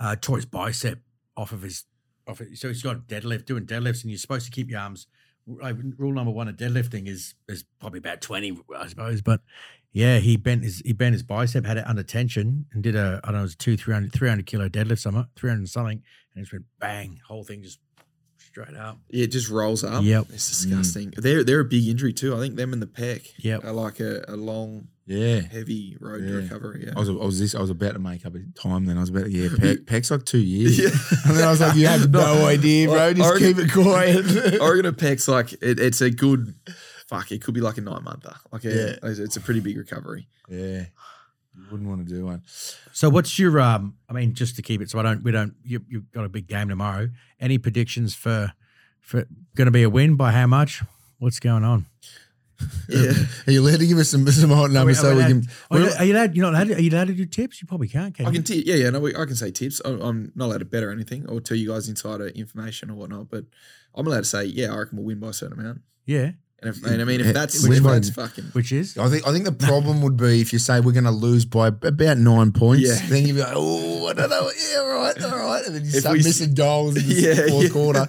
uh, tore his bicep off of his off. So he's got deadlift, doing deadlifts, and you're supposed to keep your arms. Like rule number one of deadlifting is is probably about twenty, I suppose. But yeah, he bent his he bent his bicep, had it under tension, and did a I don't know, it was a two 300, 300 kilo deadlift, something three hundred something, and it just went bang, whole thing just straight up. Yeah, it just rolls up. Yep. It's disgusting. They're they're a big injury too. I think them and the pack Yep. are like a, a long, Yeah. heavy road to recovery. Yeah. I was, I was this. I was about to make up a time. Then I was about, to, yeah, Peck, Peck's like two years. Yeah. And then I was like, you have no, idea, bro. I- Just I keep it quiet. Oregon of Pec's like it, it's a good fuck. It could be like a nine monther. Like a, Yeah. it's, it's a pretty big recovery. yeah, you wouldn't want to do one. So what's your um I mean just to keep it so I don't we don't you you've got a big game tomorrow. Any predictions for for going to be a win by how much? What's going on? Yeah. Are you allowed to give us some some hot numbers so we we allowed- can? Are you, are you allowed you're not allowed to, are you allowed to do tips? You probably can't, can I you? can t- yeah yeah no we- I can say tips. I'm, I'm not allowed to bet or anything or tell you guys insider information or whatnot, but I'm allowed to say yeah I reckon we'll win by a certain amount. yeah. And, if, and I mean if that's win if that's fucking Which is I think I think the problem would be if you say we're going to lose by about nine points. Yeah. Then you'd be like, oh, I don't know. Yeah, right, all right. And then you If start we s- missing goals in the yeah, fourth yeah. quarter.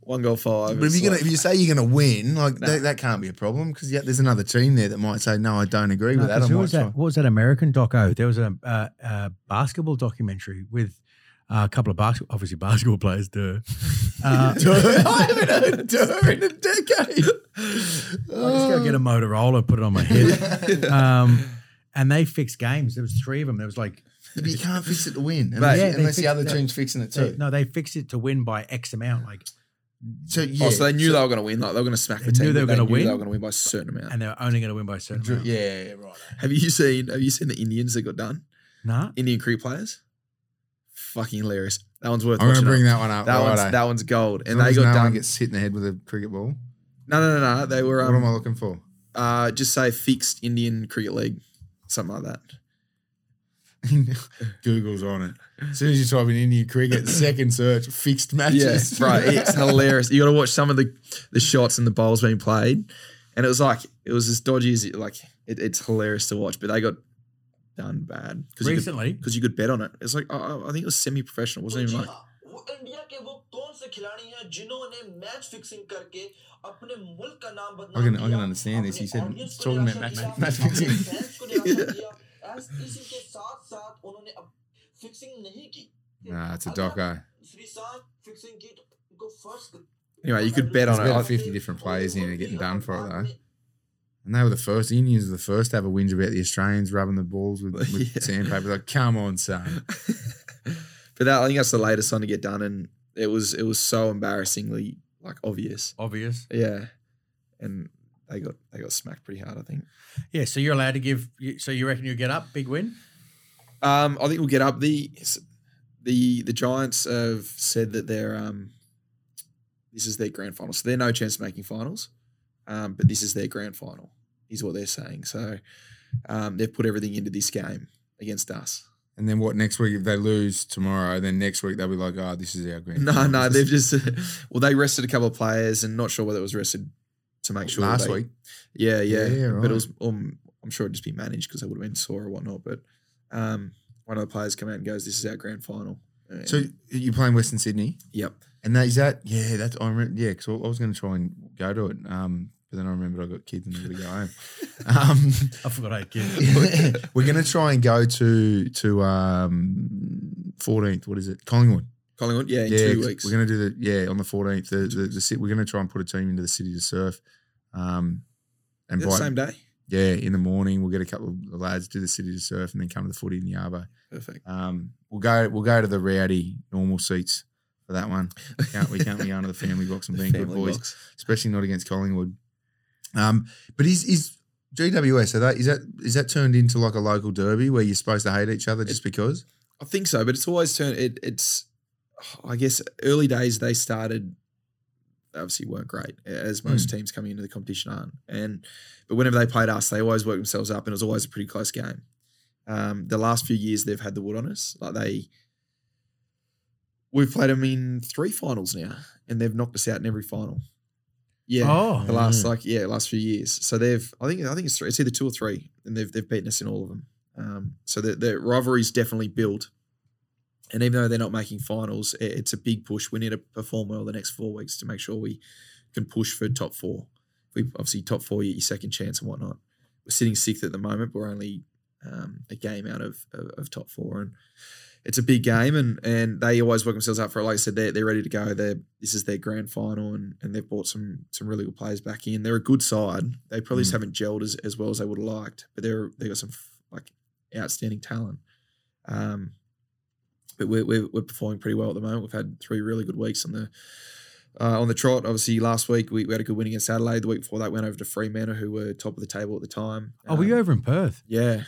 one goal five. But if you're gonna, like- if you say you're going to win, like Nah. that, that can't be a problem because yeah, there's another team there that might say, no, I don't agree No, with that. I who was that? What was that American doco? There was a, uh uh basketball documentary with uh, a couple of basketball, obviously basketball players. Duh. Uh, I haven't heard Durr in a decade. I'll just go get a Motorola, put it on my head. um, and they fixed games. There was three of them. There was like But you can't fix it to win Mate, unless, yeah, unless the fixed other that. team's fixing it they, too. no, they fixed it to win by X amount. Like So yeah, oh, so they knew so- they were going to win. Like they were going to smack the They team. knew they were gonna win? They were going to win by a certain amount. and they're only going to win by a certain amount. Yeah, right. have you seen? Have you seen the Indians that got done? Nah. Indian Creek players. Fucking hilarious. That one's worth. I'm going to watching bring that one up. That one's that one's gold, and they got no one done. gets hit in the head with a cricket ball. no, no, no, no. They were what am I um, looking for? uh, just say fixed Indian Cricket League, something like that. Google's on it. As soon as you type in Indian cricket, second search, fixed matches. Yeah, right. It's hilarious. You got to watch some of the the shots and the bowls being played, and it was like it was as dodgy as it, like it, it's hilarious to watch. But they got done bad because you could Recently, because you could bet on it. It's like I, I think it was semi professional. It wasn't ji even like हाँ, वो India के वो कौन से खिलाड़ी हैं जिन्होंने match fixing करके अपने मुल्क का नाम बदनाम I can- I किया, can understand this. He अपने said audience he's को talking about निराशा match- दिया, match अपने fixing. fans को निराशा दिया। ऐस- इसी के साथ साथ उन्होंने अब फिक्सिंग नहीं की Nah, it's a अगर doco. श्री साहब फिक्सिंग की तो उनको first Anyway, you could bet on There's it. about I- 50 different players in here getting done for it, though. And they were the first, the Indians were the first to have a whinge about the Australians rubbing the balls with, with Yeah. sandpaper. Like, come on, son. but that I think that's the latest one to get done, and it was it was so embarrassingly like obvious. Obvious. Yeah, and they got they got smacked pretty hard. I think. Yeah. So you're allowed to give. So you reckon you get up? Big win. Um, I think we'll get up. The the the Giants have said that they're um this is their grand final, so they're no chance of making finals. Um, but this is their grand final, is what they're saying. So um, they've put everything into this game against us. And then what next week if they lose tomorrow? Then next week they'll be like, "Oh, this is our grand." No, final. no, they've just well, they rested a couple of players, and not sure whether it was rested to make sure last they- week. Yeah, yeah, Yeah, but it was. Um, I'm sure it'd just be managed because they would have been sore or whatnot. But um, one of the players come out and goes, "This is our grand final." And- So you're playing Western Sydney, yep, and that, is that? Yeah, that's I remember. Yeah, because I was going to try and go to it, um, but then I remembered I got kids and I got to go home. Um, I forgot I had kids. we're going to try and go to to um 14th. What is it? Collingwood. Collingwood. Yeah, in yeah, two weeks. We're going to do the yeah on the 14th. The, the, the, we're going to try and put a team into the city to surf. Um, and it the same day. yeah, in the morning we'll get a couple of lads do the city to surf and then come to the footy in the arvo. Perfect. Um, we'll go we'll go to the rowdy normal seats for that one. We can't we can't be going to the family box and being good boys, box. especially not against Collingwood. Um, but is is GWS are that is that is that turned into like a local derby where you're supposed to hate each other just because? I think so, but it's always turned. It, it's, I guess, early days they started. Obviously, weren't great as most Hmm. teams coming into the competition aren't. And but whenever they played us, they always worked themselves up, and it was always a pretty close game. Um, the last few years they've had the wood on us. Like they, we've played them in three finals now, and they've knocked us out in every final. Yeah, Oh. the last like yeah last few years. So they've I think I think it's three. It's either two or three, and they've they've beaten us in all of them. Um, so the the rivalry's definitely built. And even though they're not making finals, i- it's a big push. We need to perform well the next four weeks to make sure we can push for top four. We obviously top four, you get your second chance and whatnot. We're sitting sixth at the moment, but we're only um, a game out of, of of top four, and it's a big game. And and they always work themselves out for it. Like I said, they're, they're ready to go. They're this is their grand final, and and they've brought some some really good players back in. They're a good side. They probably just Mm. haven't gelled as, as well as they would have liked, but they're they got some like outstanding talent. Um, but we're, we're, we're performing pretty well at the moment. We've had three really good weeks on the uh, on the trot. Obviously, last week we, we had a good win against Adelaide. The week before that, went over to Fremantle, who were top of the table at the time. Oh, were you Um, over in Perth? Yeah,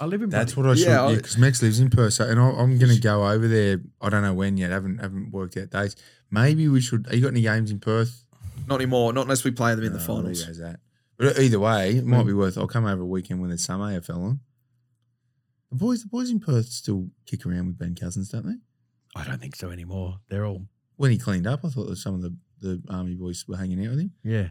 I live in. Perth. That's bloody- what I should. Yeah, Yeah, because Max lives in Perth, so, and I, I'm going to go over there. I don't know when yet. haven't haven't worked out dates. Maybe we should. Are you got any games in Perth? not anymore. Not unless we play them in the No, finals. there goes that. But uh, either way, it might hmm. be worth. I'll come over a weekend when there's some AFL on. The boys, the boys in Perth still kick around with Ben Cousins, don't they? I don't think so anymore. They're all. When he cleaned up, I thought that some of the, the army boys were hanging out with him. Yeah.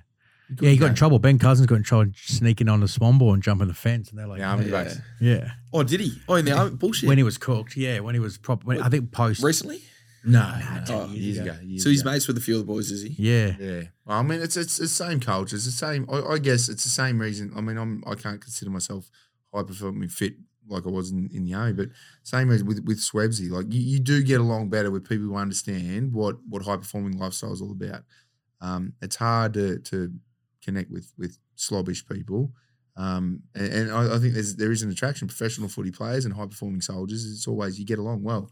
Good Yeah, he got in trouble. Ben Cousins got in trouble sneaking on the Swanbourne and jumping the fence, and they're like, The army Yeah. base. yeah. Oh, did he? Oh, in the army- bullshit. When he was cooked, yeah. When he was proper, when, I think post. recently. No, Nah, no, ten years, years ago. ago. years So he's ago. mates with a few of the boys, is he? Yeah. Yeah, well, I mean, it's it's the same culture. It's the same. I, I guess it's the same reason. I mean, I'm I can't consider myself high performing fit like I was in, in the army, but same reason with with Swebsy. Like you, you do get along better with people who understand what what high performing lifestyle is all about. Um, it's hard to to connect with with slobbish people. Um, and, and I, I think there's there is an attraction. Professional footy players and high performing soldiers. It's always you get along well.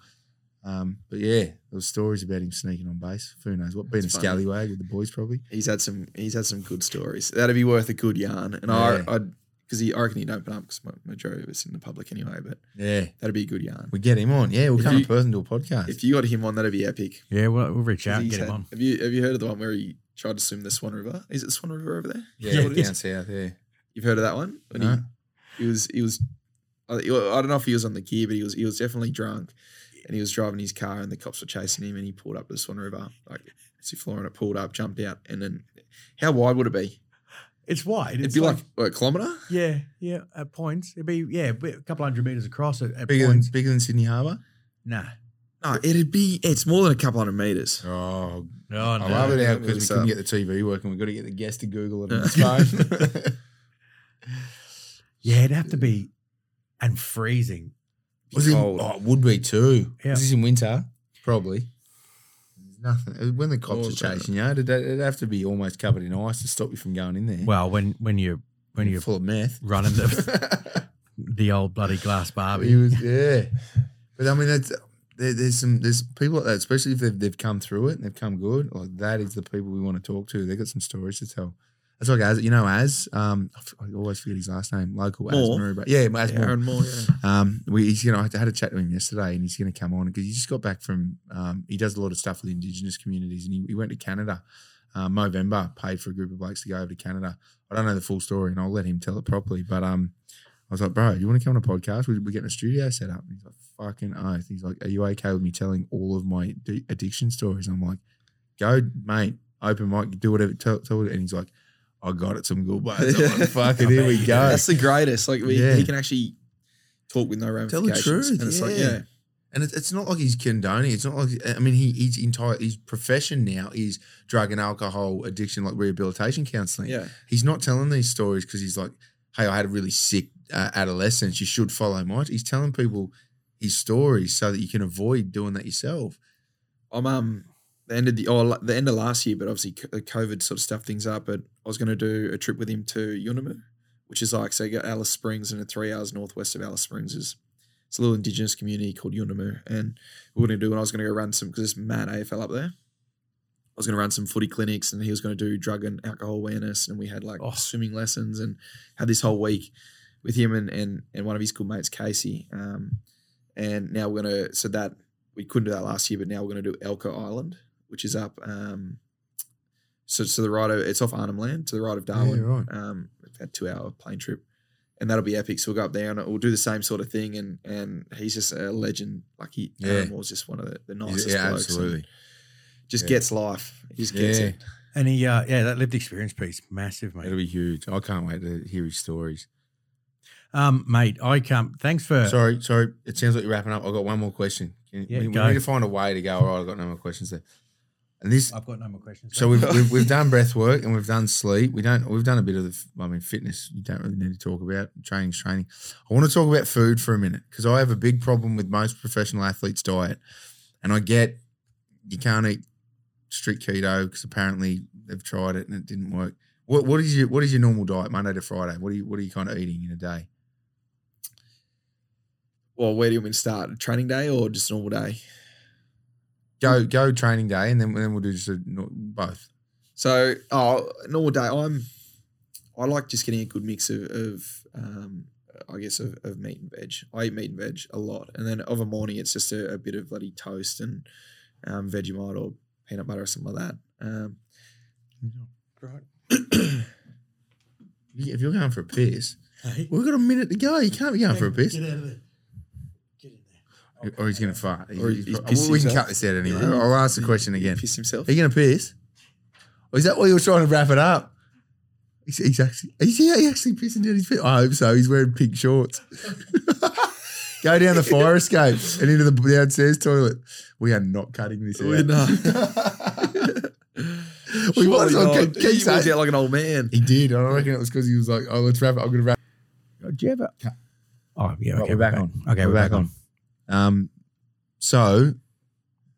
Um, but yeah, there was stories about him sneaking on base. Who knows what? Being a funny. scallywag with the boys, probably. He's had some. He's had some good stories. That'd be worth a good yarn. And Yeah. I, I'd because he, I reckon he'd open up because majority of us in the public anyway. But Yeah, that'd be a good yarn. we get him on. Yeah, we'll If come you- to Perth and do a podcast. If you got him on, that'd be epic. Yeah, we'll, we'll reach out and He's get him on. Have you have you heard of the one where he tried to swim the Swan River? Is it the Swan River over there? yeah, Is that what it is? down south. Yeah, You've heard of that one? When No. he, he was he was I I don't know if he was on the gear, but he was he was definitely drunk, and he was driving his car, and the cops were chasing him, and he pulled up the Swan River like as if It pulled up, jumped out, and then how wide would it be? It's wide. It'd It's be like, what, a kilometer. yeah, yeah, at points. It'd be yeah, a couple hundred meters across at, at bigger than points. bigger than Sydney Harbour. Nah. No, it'd be it's more than a couple hundred meters. Oh, Oh, I no. love it Yeah, out because we it's, couldn't um, get the TV working. We've got to get the guest to Google it on his phone. Yeah, it'd have to be and freezing. Was it? cold. Oh, it would be too. Yeah. Is this in winter? Probably. There's nothing. When the cops Also- are chasing you, it'd, it'd have to be almost covered in ice to stop you from going in there. Well, when when you when you're full of meth. running the the old bloody glass Barbie. he was, yeah. But I mean, that's, there, there's some there's people like that, especially if they've, they've come through it and they've come good. Like that is the people we want to talk to. They've got some stories to tell. That's like as you know, as um, I always forget his last name. Local Moore? as Maruba. Yeah, as Moore. Aaron Moore, yeah. Um, we, he's you know I had a chat to him yesterday, and he's going to come on because he just got back from. Um, he does a lot of stuff with Indigenous communities, and he, he went to Canada. Um, Movember paid for a group of blokes to go over to Canada. I don't know the full story, and I'll let him tell it properly. But um, I was like, bro, you want to come on a podcast? We, we're getting a studio set up. And he's like, fucking oath. He's like, are you okay with me telling all of my d- addiction stories? I'm like, go, mate. Open mic, do whatever. Tell, tell it. And he's like, I got it. Some good ones. I'm like, fucking here we go. That's the greatest. Like we, Yeah. he can actually talk with no Tell the ramifications. truth, And it's like, yeah. And it's, it's not like he's condoning. It's not like I mean he he's entire his profession now is drug and alcohol addiction, like rehabilitation counselling. Yeah. He's not telling these stories because he's like, hey, I had a really sick uh, adolescence. You should follow my. He's telling people his stories so that you can avoid doing that yourself. I'm um the end of the oh the end of last year, but obviously co- COVID sort of stuffed things up. But I was going to do a trip with him to Yuendumu, which is like so you got Alice Springs and three hours northwest of Alice Springs is it's a little indigenous community called Yuendumu, and we were going to do. And I was going to go run some because there's mad AFL up there. I was going to run some footy clinics, and he was going to do drug and alcohol awareness, and we had like Oh. swimming lessons, and had this whole week with him and and and one of his good mates, Casey. Um, and now we're gonna so that we couldn't do that last year, but now we're gonna do Elcho Island, which is up um so to the right of it's off Arnhem Land to the right of Darwin. right. Um about two hour plane trip. And that'll be epic. So we'll go up there and we'll do the same sort of thing. And and he's just a legend. Like he Yeah. Aaron Moore's just one of the, the nicest yeah, blokes. and absolutely. Just Yeah. gets life. He just gets Yeah. it. And he, uh, yeah, that lived experience piece, massive, mate. It'll be huge. I can't wait to hear his stories. Um, mate, I come. Thanks for. Sorry, sorry. It sounds like you're wrapping up. I've got one more question. Can, Yeah, we, we need to find a way to go. All right, I've got no more questions there. And this I've got no more questions. So we've, we've we've done breath work and we've done sleep. We don't we've done a bit of the I mean fitness. You don't really need to talk about training's training. I want to talk about food for a minute because I have a big problem with most professional athletes' diet, and I get you can't eat strict keto because apparently they've tried it and it didn't work. What what is your what is your normal diet Monday to Friday? What are you what are you kind of eating in a day? Well, where do you want me to start? Training day or just normal day? Go go training day and then then we'll do just a, both. So, oh, normal day. I'm. I like just getting a good mix of, of um, I guess, of, of meat and veg. I eat meat and veg a lot, and then of a morning it's just a, a bit of bloody toast and um, Vegemite or peanut butter or something like that. Um, If you're going for a piss, we've got a minute to go. You can't be going for a piss. Get out of there. Get in there. Or he's going to fart. Or He's- he's he's- pissed we can himself. cut this out anyway. Yeah. I'll ask the question again. piss himself. Are you going to piss? Or is that why you were trying to wrap it up? He's, he's actually, is he actually pissing down his piss? I hope so. He's wearing pink shorts. Go down the fire escape and into the downstairs toilet. We are not cutting this out. We're not. we might as well Surely keep, keep he walked saying- out like an old man. He did. I reckon it was because he was like, "Oh, let's wrap it. I'm going to wrap." Do you ever? Oh yeah. Right, Okay, we're back on. Okay, we're, back, on. Um, so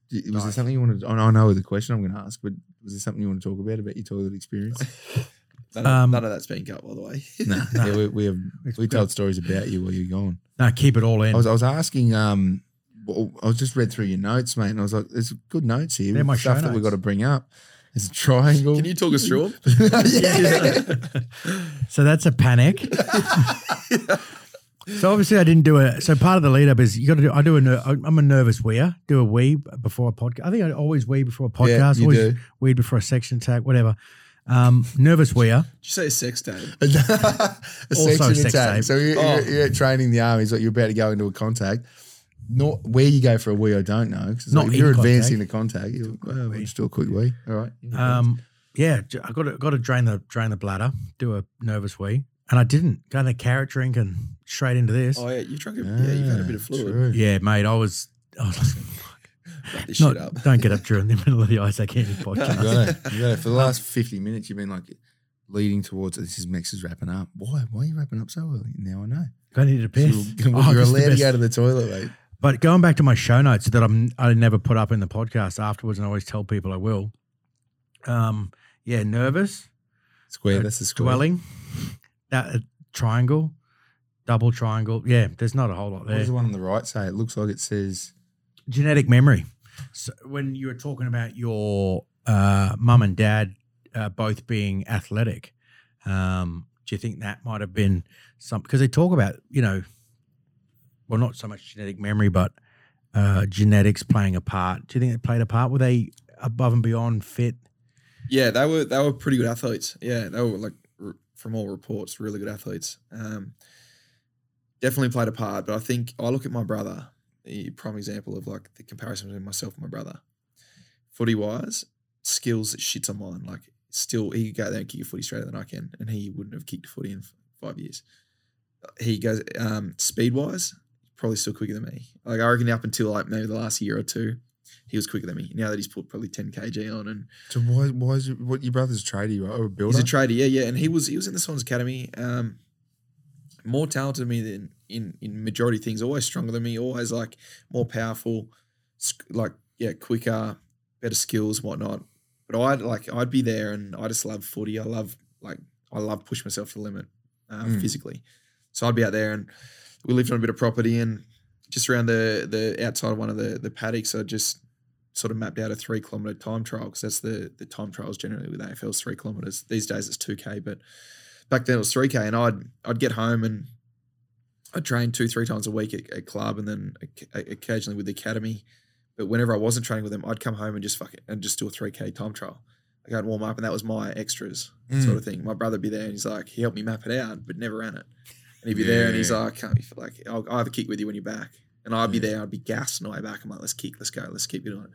d- was there Nice. something you wanted? I know- I know the question I'm going to ask, but was there something you want to talk about about your toilet experience? None, Um, of, none of that's been cut, by the way. no, No. Yeah, we, we have It's we good. told stories about you while you're gone. No, keep it all in. I was I was asking. Um, well, I was just read through your notes, mate, and I was like, "There's good notes here. They're my stuff show that we've notes. got to bring up." There's a triangle. Can you talk us through them? yeah. so that's a panic. So obviously I didn't do it. So part of the lead up is you got to do. I do a. ner- I'm a nervous weer. Do a wee before a podcast. I think I always wee before a podcast. Yeah, you always do. wee before a section tag, whatever. Um, nervous weer. Did you say sex tape? a Also section sex attack. tape. So you're, Oh. you're, you're training the army. It's like you're about to go into a contact. Not where you go for a wee, I don't know. 'cause it's Not like you're contact. advancing the contact. You're, well, we'll just do a quick wee. All right. Um, yeah, I got to got to drain the drain the bladder. Do a nervous wee, and I didn't. Got a carrot drink and straight into this. Oh yeah, you've drunk. A, yeah, you've had a bit of fluid. true. Yeah, mate. I was. I was like, Wrap this not, shit up. don't get up during the middle of the Isaac Heeney You podcast. got it. You got it. For the last 50 minutes, you've been like leading towards this is Max is wrapping up. Why? Why are you wrapping up so early? Now I know. I need to piss. You're, Oh, you're this is the allowed to go to the toilet, mate. But going back to my show notes that I'm I never put up in the podcast afterwards, and I always tell people I will. Um, yeah, nervous, Square. Uh, That's the square. dwelling, that uh, triangle, double triangle. Yeah, there's not a whole lot What there. does the one on the right say? It looks like it says. Genetic memory. So when you were talking about your uh, mum and dad uh, both being athletic, um, do you think that might have been some? Because they talk about you know, well, not so much genetic memory, but uh, genetics playing a part. Do you think it played a part? Were they above and beyond fit? Yeah, they were they were pretty good athletes. Yeah, they were like r- from all reports, really good athletes. Um, definitely played a part. But I think I look at my brother, the prime example of like the comparison between myself and my brother. Footy wise, skills shits on mine. Like still, he could go there and kick a footy straighter than I can, and he wouldn't have kicked a footy in five years. He goes um, speed wise, probably still quicker than me. Like I reckon up until like maybe the last year or two, he was quicker than me. Now that he's put probably ten kg on and So why? Why is your, what your brother's a tradie or a builder? He's a trader, yeah, yeah, and he was he was in the Swans Academy. Um, more talented than me than in in majority things. Always stronger than me. Always like more powerful, like yeah, quicker, better skills, whatnot. But I'd like I'd be there, and I just love footy. I love like I love push myself to the limit uh, Mm. physically. So I'd be out there, and we lived on a bit of property, and just around the the outside of one of the the paddocks, I just sort of mapped out a three kilometer time trial because that's the the time trials generally with AFL is three kilometers. These days it's two k, but back then it was three k. And I'd I'd get home and I'd train two three times a week at, at club and then occasionally with the academy. But whenever I wasn't training with them, I'd come home and just fuck it and just do a three k time trial. I'd go and warm up and that was my extras Mm. sort of thing. My brother'd be there and he's like, he helped me map it out, but never ran it. And he'd be there and he's Yeah. like, can't be like, I'll, I'll have a kick with you when you're back. And I'd be there, I'd be gassed on the way back. I'm like, let's kick, let's go, let's keep it on.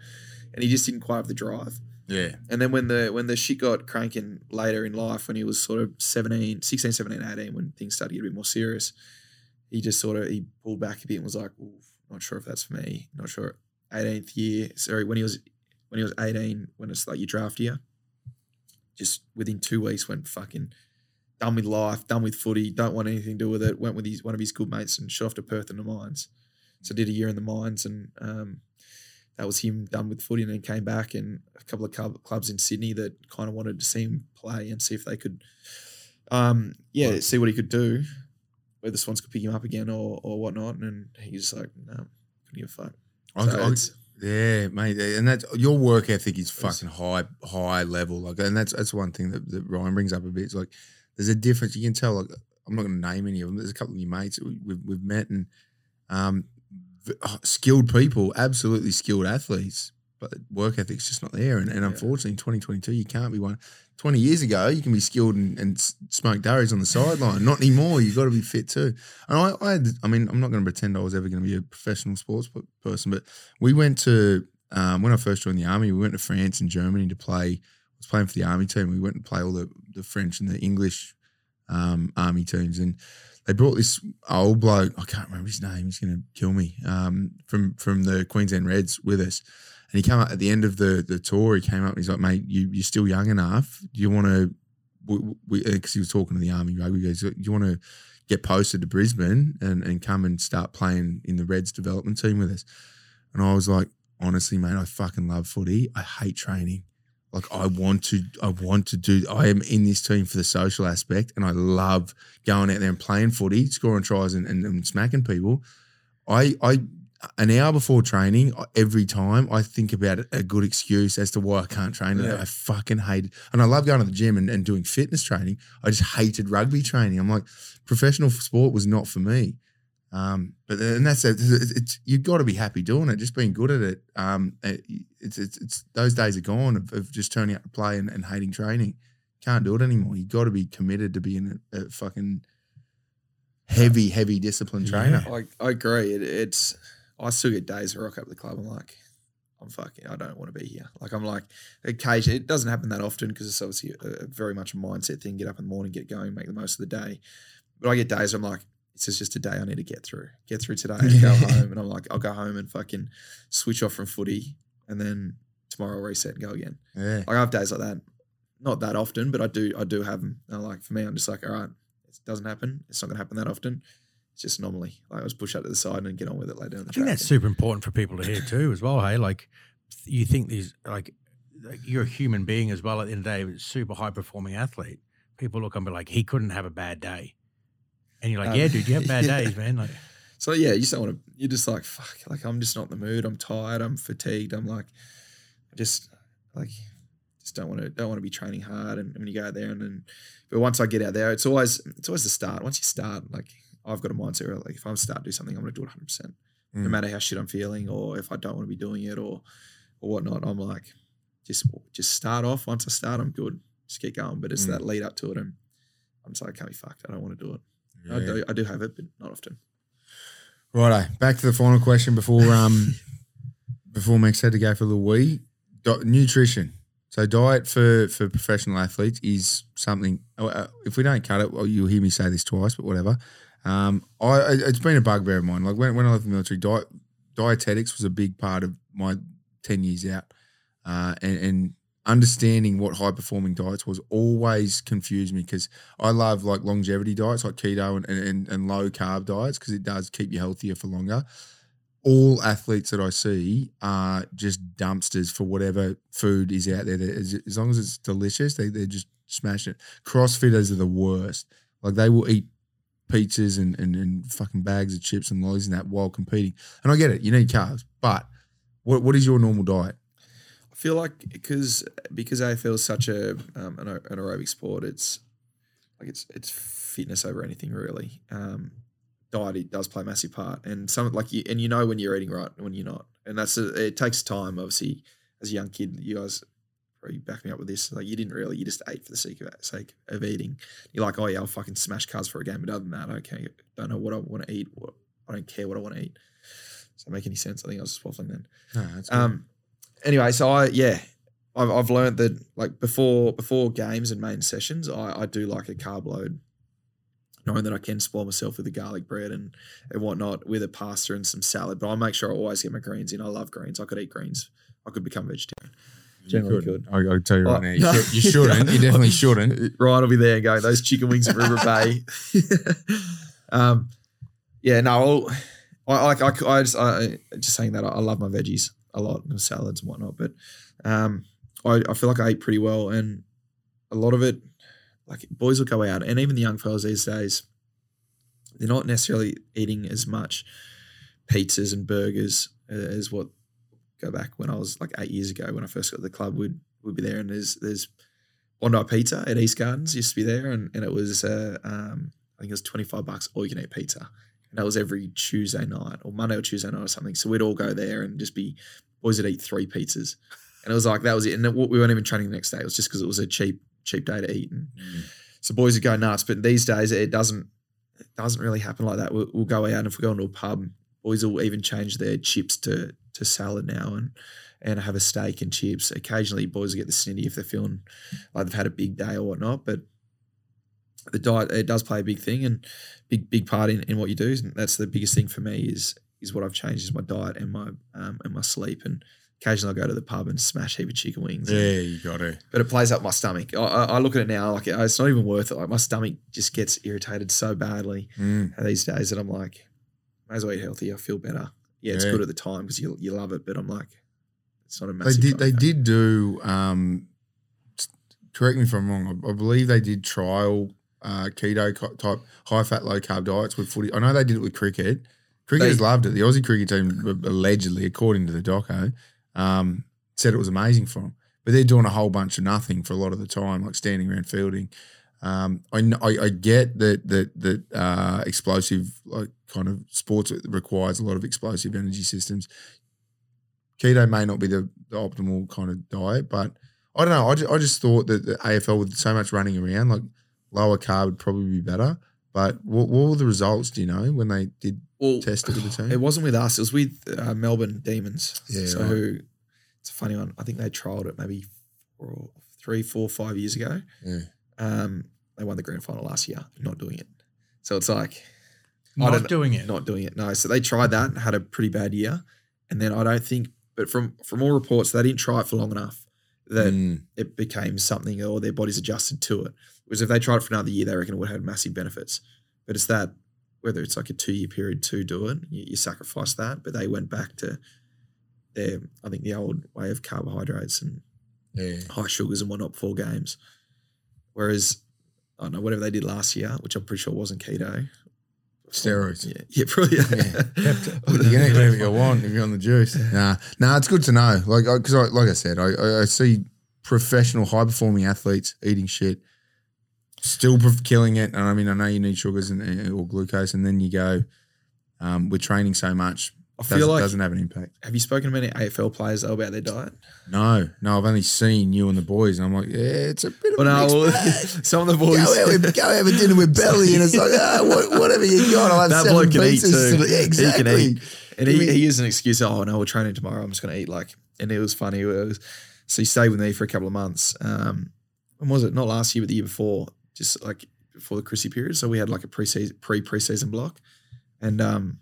And he just didn't quite have the drive. Yeah. And then when the when the shit got cranking later in life, when he was sort of 17, 16, 17, 18, when things started to get a bit more serious, he just sort of he pulled back a bit and was like, not sure if that's for me. Not sure. 18th year, sorry, when he was when he was 18, when it's like your draft year, just within two weeks went fucking done with life, done with footy, don't want anything to do with it. Went with his one of his good mates and shot off to Perth in the mines. So did a year in the mines and um, that was him done with footy and then came back and a couple of club, clubs in Sydney that kind of wanted to see him play and see if they could um yeah, see what he could do. Whether the Swans could pick him up again or or whatnot. And he's like, no, couldn't give a fuck. So I- yeah, mate, and that's your work ethic is fucking high, high level. Like, and that's that's one thing that, that Ryan brings up a bit. It's like there's a difference. You can tell. Like, I'm not going to name any of them. There's a couple of your mates we, we've, we've met, and um, oh, skilled people, absolutely skilled athletes, but work ethic's just not there. And, and Yeah. unfortunately, in 2022, you can't be one. 20 years ago, you can be skilled and, and smoke durries on the sideline. Not anymore. You've got to be fit too. And I, I, had, I mean, I'm not going to pretend I was ever going to be a professional sports person, but we went to um, when I first joined the army. We went to France and Germany to play. Was playing for the army team. We went and play all the, the French and the English um, army teams, and they brought this old bloke. I can't remember his name. He's going to kill me. Um, from from the Queensland Reds with us, and he came up at the end of the the tour. He came up and he's like, "Mate, you you're still young enough. Do you want to?" Because he was talking to the army rugby. Goes, "Do you want to?" Get posted to Brisbane and, and come and start playing in the Reds development team with us. And I was like, honestly, mate, I fucking love footy. I hate training. Like I want to, I want to do. I am in this team for the social aspect, and I love going out there and playing footy, scoring tries, and, and, and smacking people. I, I, an hour before training, every time I think about a good excuse as to why I can't train today. Yeah. I fucking hate it, and I love going to the gym and, and doing fitness training. I just hated rugby training. I'm like, professional sport was not for me. Um, but and that's it. It's, it's you've got to be happy doing it, just being good at it. Um, it- it's it's, it's those days are gone of, of just turning up to play and, and hating training. Can't do it anymore. You've got to be committed to being a, a fucking heavy, heavy discipline trainer. I, I agree. It, it's I still get days where I rock up the club. I'm like, I'm fucking. I don't want to be here. Like I'm like, occasionally it doesn't happen that often because it's obviously a, a very much a mindset thing. Get up in the morning, get going, make the most of the day. But I get days where I'm like, this is just a day I need to get through. Get through today and go home. And I'm like, I'll go home and fucking switch off from footy, and then tomorrow I'll reset and go again. Yeah, Like I have days like that. Not that often, but I do. I do have them. And like for me, I'm just like, all right, it doesn't happen. It's not gonna happen that often. it's just anomaly. Like I just push that to the side and get on with it later I think that's super important for people to hear too, as well. Hey, like you think these like, like you're a human being as well. At the end of the day, super high performing athlete. People look and be like, he couldn't have a bad day, and you're like, Um, yeah, dude, you have bad yeah. days, man. Like, So yeah, you just don't want to. You're just like fuck. Like I'm just not in the mood. I'm tired. I'm fatigued. I'm like, just like, just don't want to. Don't want to be training hard. And when you go out there and then, but once I get out there, it's always it's always the start. Once you start, like I've got a mindset where like if I'm start to do something, I'm going to do it 100. percent No Mm. matter how shit I'm feeling or if I don't want to be doing it or or whatnot. I'm like, just just start off. Once I start, I'm good. Just get going. But it's Mm. that lead up to it, and I'm just like, I can't be fucked. I don't want to do it. I do. I do have it, but not often. Righto. Back to the final question before um before Max had to go for the wee. Di- nutrition. So diet for for professional athletes is something. uh, uh, If we don't cut it, well, you'll hear me say this twice, but whatever. Um, I I- it's been a bugbear of mine. Like when when I left the military, diet dietetics was a big part of my ten years out, uh, and, and understanding what high performing diets was always confused me because I love like longevity diets like keto and, and, and low carb diets because it does keep you healthier for longer. All athletes that I see are just dumpsters for whatever food is out there. Is- As long as it's delicious, they, they just smash it. Crossfitters are the worst. Like they will eat pizzas and, and, and fucking bags of chips and lollies and that while competing. And I get it, you need carbs, but what what is your normal diet? I feel like because because AFL is such a um, an, an aerobic sport, it's like it's it's fitness over anything really. Um, diet it does play a massive part, and some like you and you know when you're eating right and when you're not, and that's a, it takes time. Obviously, as a young kid, you guys probably back me up with this. Like you didn't really, you just ate for the sake of sake of eating. You're like, oh yeah, I'll fucking smash carbs for a game, but other than that, okay, don't know what I want to eat. What I don't care what I want to eat. Does that make any sense? I think I was just waffling then. No, that's good. Um, anyway, so I yeah, I've I've learned that like before before games and main sessions, I, I do like a carb load, knowing that I can spoil myself with the garlic bread and and whatnot with a pasta and some salad. But I make sure I always get my greens in. I love greens. I could eat greens. I could become vegetarian. generally couldn't. good. I, I tell you right Oh, now, you, no. should, you shouldn't. You definitely shouldn't. Ryan will be there and going, those chicken wings at River Bay. um, yeah, no, I'll, I like I, I just I, just saying that I, I love my veggies a lot and salads and whatnot, but um, I, I feel like I eat pretty well and a lot of it, like boys will go out and even the young fellas these days, they're not necessarily eating as much pizzas and burgers as what go back when I was like eight years ago when I first got to the club would would be there and there's there's Bondi Pizza at East Gardens used to be there and, and it was uh, um, I think it was 25 bucks all you can eat pizza and that was every Tuesday night or Monday or Tuesday night or something. So we'd all go there and just be boys would eat three pizzas. And it was like that was it. And it, we weren't even training the next day. It was just because it was a cheap cheap day to eat. And mm. so boys would go nuts. But these days it doesn't it doesn't really happen like that. We'll, we'll go out and if we go into a pub boys will even change their chips to to salad now and and have a steak and chips. Occasionally, boys will get the snitty if they're feeling like they've had a big day or whatnot. But the diet it does play a big thing and big big part in, in what you do. And that's the biggest thing for me is is what I've changed is my diet and my um, and my sleep. And occasionally, I'll go to the pub and smash a heap of chicken wings. and- Yeah, you got to. but it plays up my stomach. I, I, I look at it now like it's not even worth it. Like my stomach just gets irritated so badly Mm. these days that I'm like, may as well eat healthy. I feel better. Yeah, it's Yeah. good at the time because you you love it, but I'm like, it's not a massive. They did. They did do. Um, correct me if I'm wrong. I, I believe they did trial uh, keto type high fat low carb diets with footy. I know they did it with cricket. Cricketers They- loved it. The Aussie cricket team allegedly, according to the doco, um, said it was amazing for them. But they're doing a whole bunch of nothing for a lot of the time, like standing around fielding. Um, I, I I get that that that uh, explosive like kind of sports requires a lot of explosive energy systems. Keto may not be the, the optimal kind of diet, but I don't know. I just, I just thought that the AFL with so much running around, like lower carb would probably be better. But what, what were the results? Do you know when they did well, test it with the team? It wasn't with us. It was with uh, Melbourne Demons. Yeah, So right. It's a funny one. I think they trialed it maybe four, three, four, five years ago. Yeah. Um, they won the grand final last year. Not doing it. So it's like not doing it. not doing it. No. So they tried that, and had a pretty bad year, and then I don't think. But from from all reports, they didn't try it for long enough that Mm. it became something, or their bodies adjusted to it. Whereas if they tried it for another year, they reckon it would have had massive benefits. But it's that whether it's like a two year period to do it, you, you sacrifice that. But they went back to their, I think, the old way of carbohydrates and Yeah. high sugars and whatnot before games. Whereas, I don't know, whatever they did last year, which I'm pretty sure wasn't keto. Steroids. Yeah, yeah, probably. You can eat whatever you want if you're on the juice. Nah, nah, it's good to know. Like, because I, like I said, I, I, I see professional, high performing athletes eating shit, still killing it. And I mean, I know you need sugars and or glucose, and then you go, um, we're training so much, I doesn't, feel like. doesn't have an impact. have you spoken to many AFL players though about their diet? No, no, I've only seen you and the boys, and I'm like, yeah, it's a bit of Well, a no, mixed well, bag. some of the boys Go out, with, go have a dinner with Belly, and it's like, what, whatever you got, I'll have that seven bloke can eat too. Yeah, exactly. He can eat. And he, he used an excuse, oh, no, we're training tomorrow. I'm just going to eat like, and it was funny. It was, so he stayed with me for a couple of months. Um, when was it? Not last year, but the year before, just like before the Chrissy period. So we had like a pre-season, pre-preseason block. And um,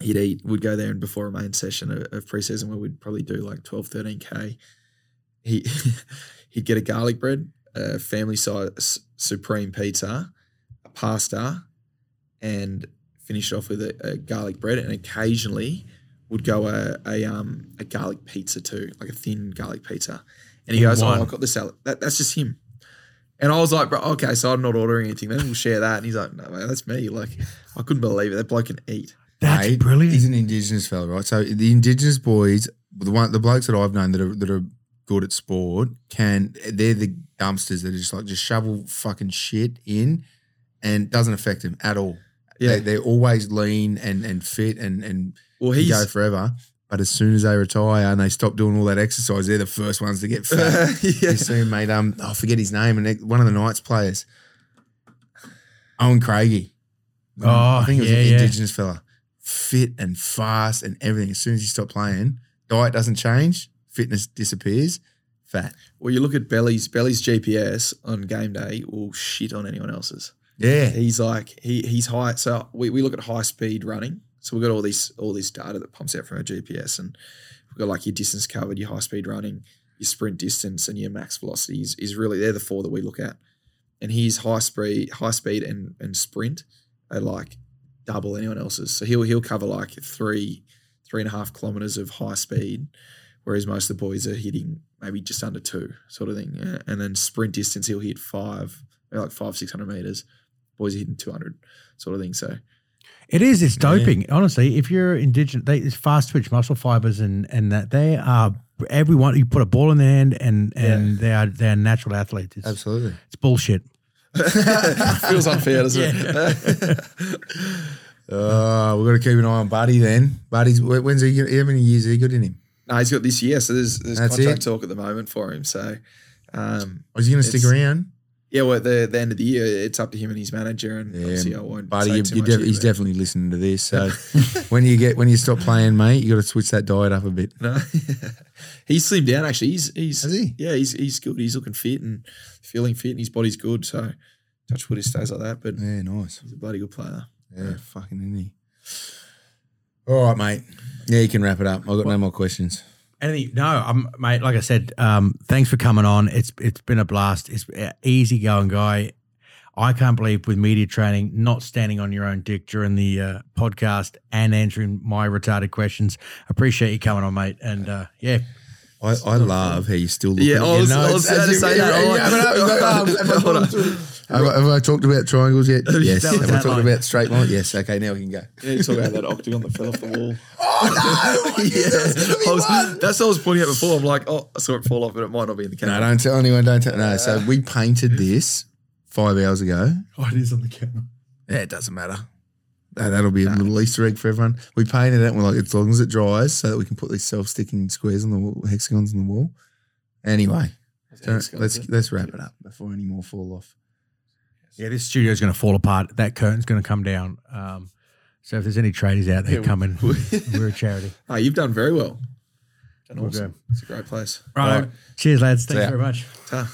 he'd eat, we'd go there and before a main session of, of preseason where we'd probably do like 12, 13K, he, he'd get a garlic bread, a family size supreme pizza, a pasta, and finish off with a, a garlic bread, and occasionally would go a, a um a garlic pizza too, like a thin garlic pizza. And he goes, one. "Oh, I've got the salad. That, that's just him." And I was like, "Bro, okay, so I'm not ordering anything. Then we'll share that." And he's like, "No, man, that's me." Like, I couldn't believe it. That bloke can eat. That's Mate, brilliant. He's an indigenous fella, right? So the indigenous boys, the one, the blokes that I've known that are that are good at sport, can they're the dumpsters that are just like just shovel fucking shit in, and doesn't affect them at all. Yeah. they, they're always lean and and fit and and Well, can he's go forever. But as soon as they retire and they stop doing all that exercise, they're the first ones to get fat. yeah. You see, mate. Um, I forget his name, and one of the Knights players, Owen Craigie. Oh, I think it was yeah, an yeah. indigenous fella, fit and fast and everything. As soon as you stop playing, diet doesn't change, fitness disappears, fat. Well, you look at Belly's Belly's GPS on game day will shit on anyone else's. Yeah, He's like he he's high. So we, we look at high speed running. So we've got all these all this data that pumps out from our GPS, and we've got like your distance covered, your high speed running, your sprint distance, and your max velocity is, is really they're the four that we look at. And his high speed, high speed and and sprint are like double anyone else's. So he'll he'll cover like three three and a half kilometers of high speed, whereas most of the boys are hitting maybe just under two, sort of thing. And then sprint distance he'll hit five, like five six hundred meters. Boys are hitting two hundred, sort of thing. So It is. It's doping. Honestly, if you're indigenous, they, it's fast twitch muscle fibers and and that they are everyone. You put a ball in their hand and and they are they are natural athletes. It's, absolutely. it's bullshit. feels unfair, doesn't it? Uh, we've got to keep an eye on Buddy then. Buddy's when's he? How many years he got in him? no, he's got this year, so there's there's That's contract it? talk at the moment for him. So, um, Was he going to stick around? Yeah, well, at the, the end of the year, it's up to him and his manager, and Yeah, obviously I won't. Buddy, say you, too you much def- here, he's definitely listening to this. So when you get when you stop playing, mate, you got to switch that diet up a bit. No, he's slimmed down. Actually, he's he's Has he? yeah, he's he's good. He's looking fit and feeling fit, and his body's good. So, touch wood, he stays like that. But Yeah, nice. he's a bloody good player. Yeah, fucking isn't he? All right, mate. Yeah, you can wrap it up. I've got no more questions. Anything? No, um, mate. Like I said, um, thanks for coming on. It's it's been a blast. It's easy going guy. I can't believe with media training, not standing on your own dick during the uh, podcast and answering my retarded questions. Appreciate you coming on, mate. And uh, yeah, I, I love how you still look Yeah, at I your was- I was about to say that. I'm yeah, like- but I was like, have I Hold on. gone through- Have I, talked about triangles yet? Yes. That was Have I that talked line. about straight line? Yes. Okay, now we can go. Yeah, you talk about that octagon that fell off the wall. Oh no! yeah, That's gonna I was, that's what I was pointing at before. I'm like, oh, I saw it fall off, but it might not be in the camera. No, camera. don't tell anyone. Don't tell. No. So we painted this five hours ago. oh, it is on the camera. Yeah, it doesn't matter. That- That'll be a little Easter egg for everyone. We painted it and we're like, as long as it dries, so that we can put these self-sticking squares on the wall, hexagons on the wall. Anyway, so let's let's wrap it up before any more fall off. Yeah, this studio is going to fall apart. That curtain's going to come down. Um, so if there's any tradies out there Yeah, coming, we're a charity. Oh, you've done very well. Done We're awesome. It's a great place. Right. All right. Cheers, lads. Thanks ya. very much. Ta.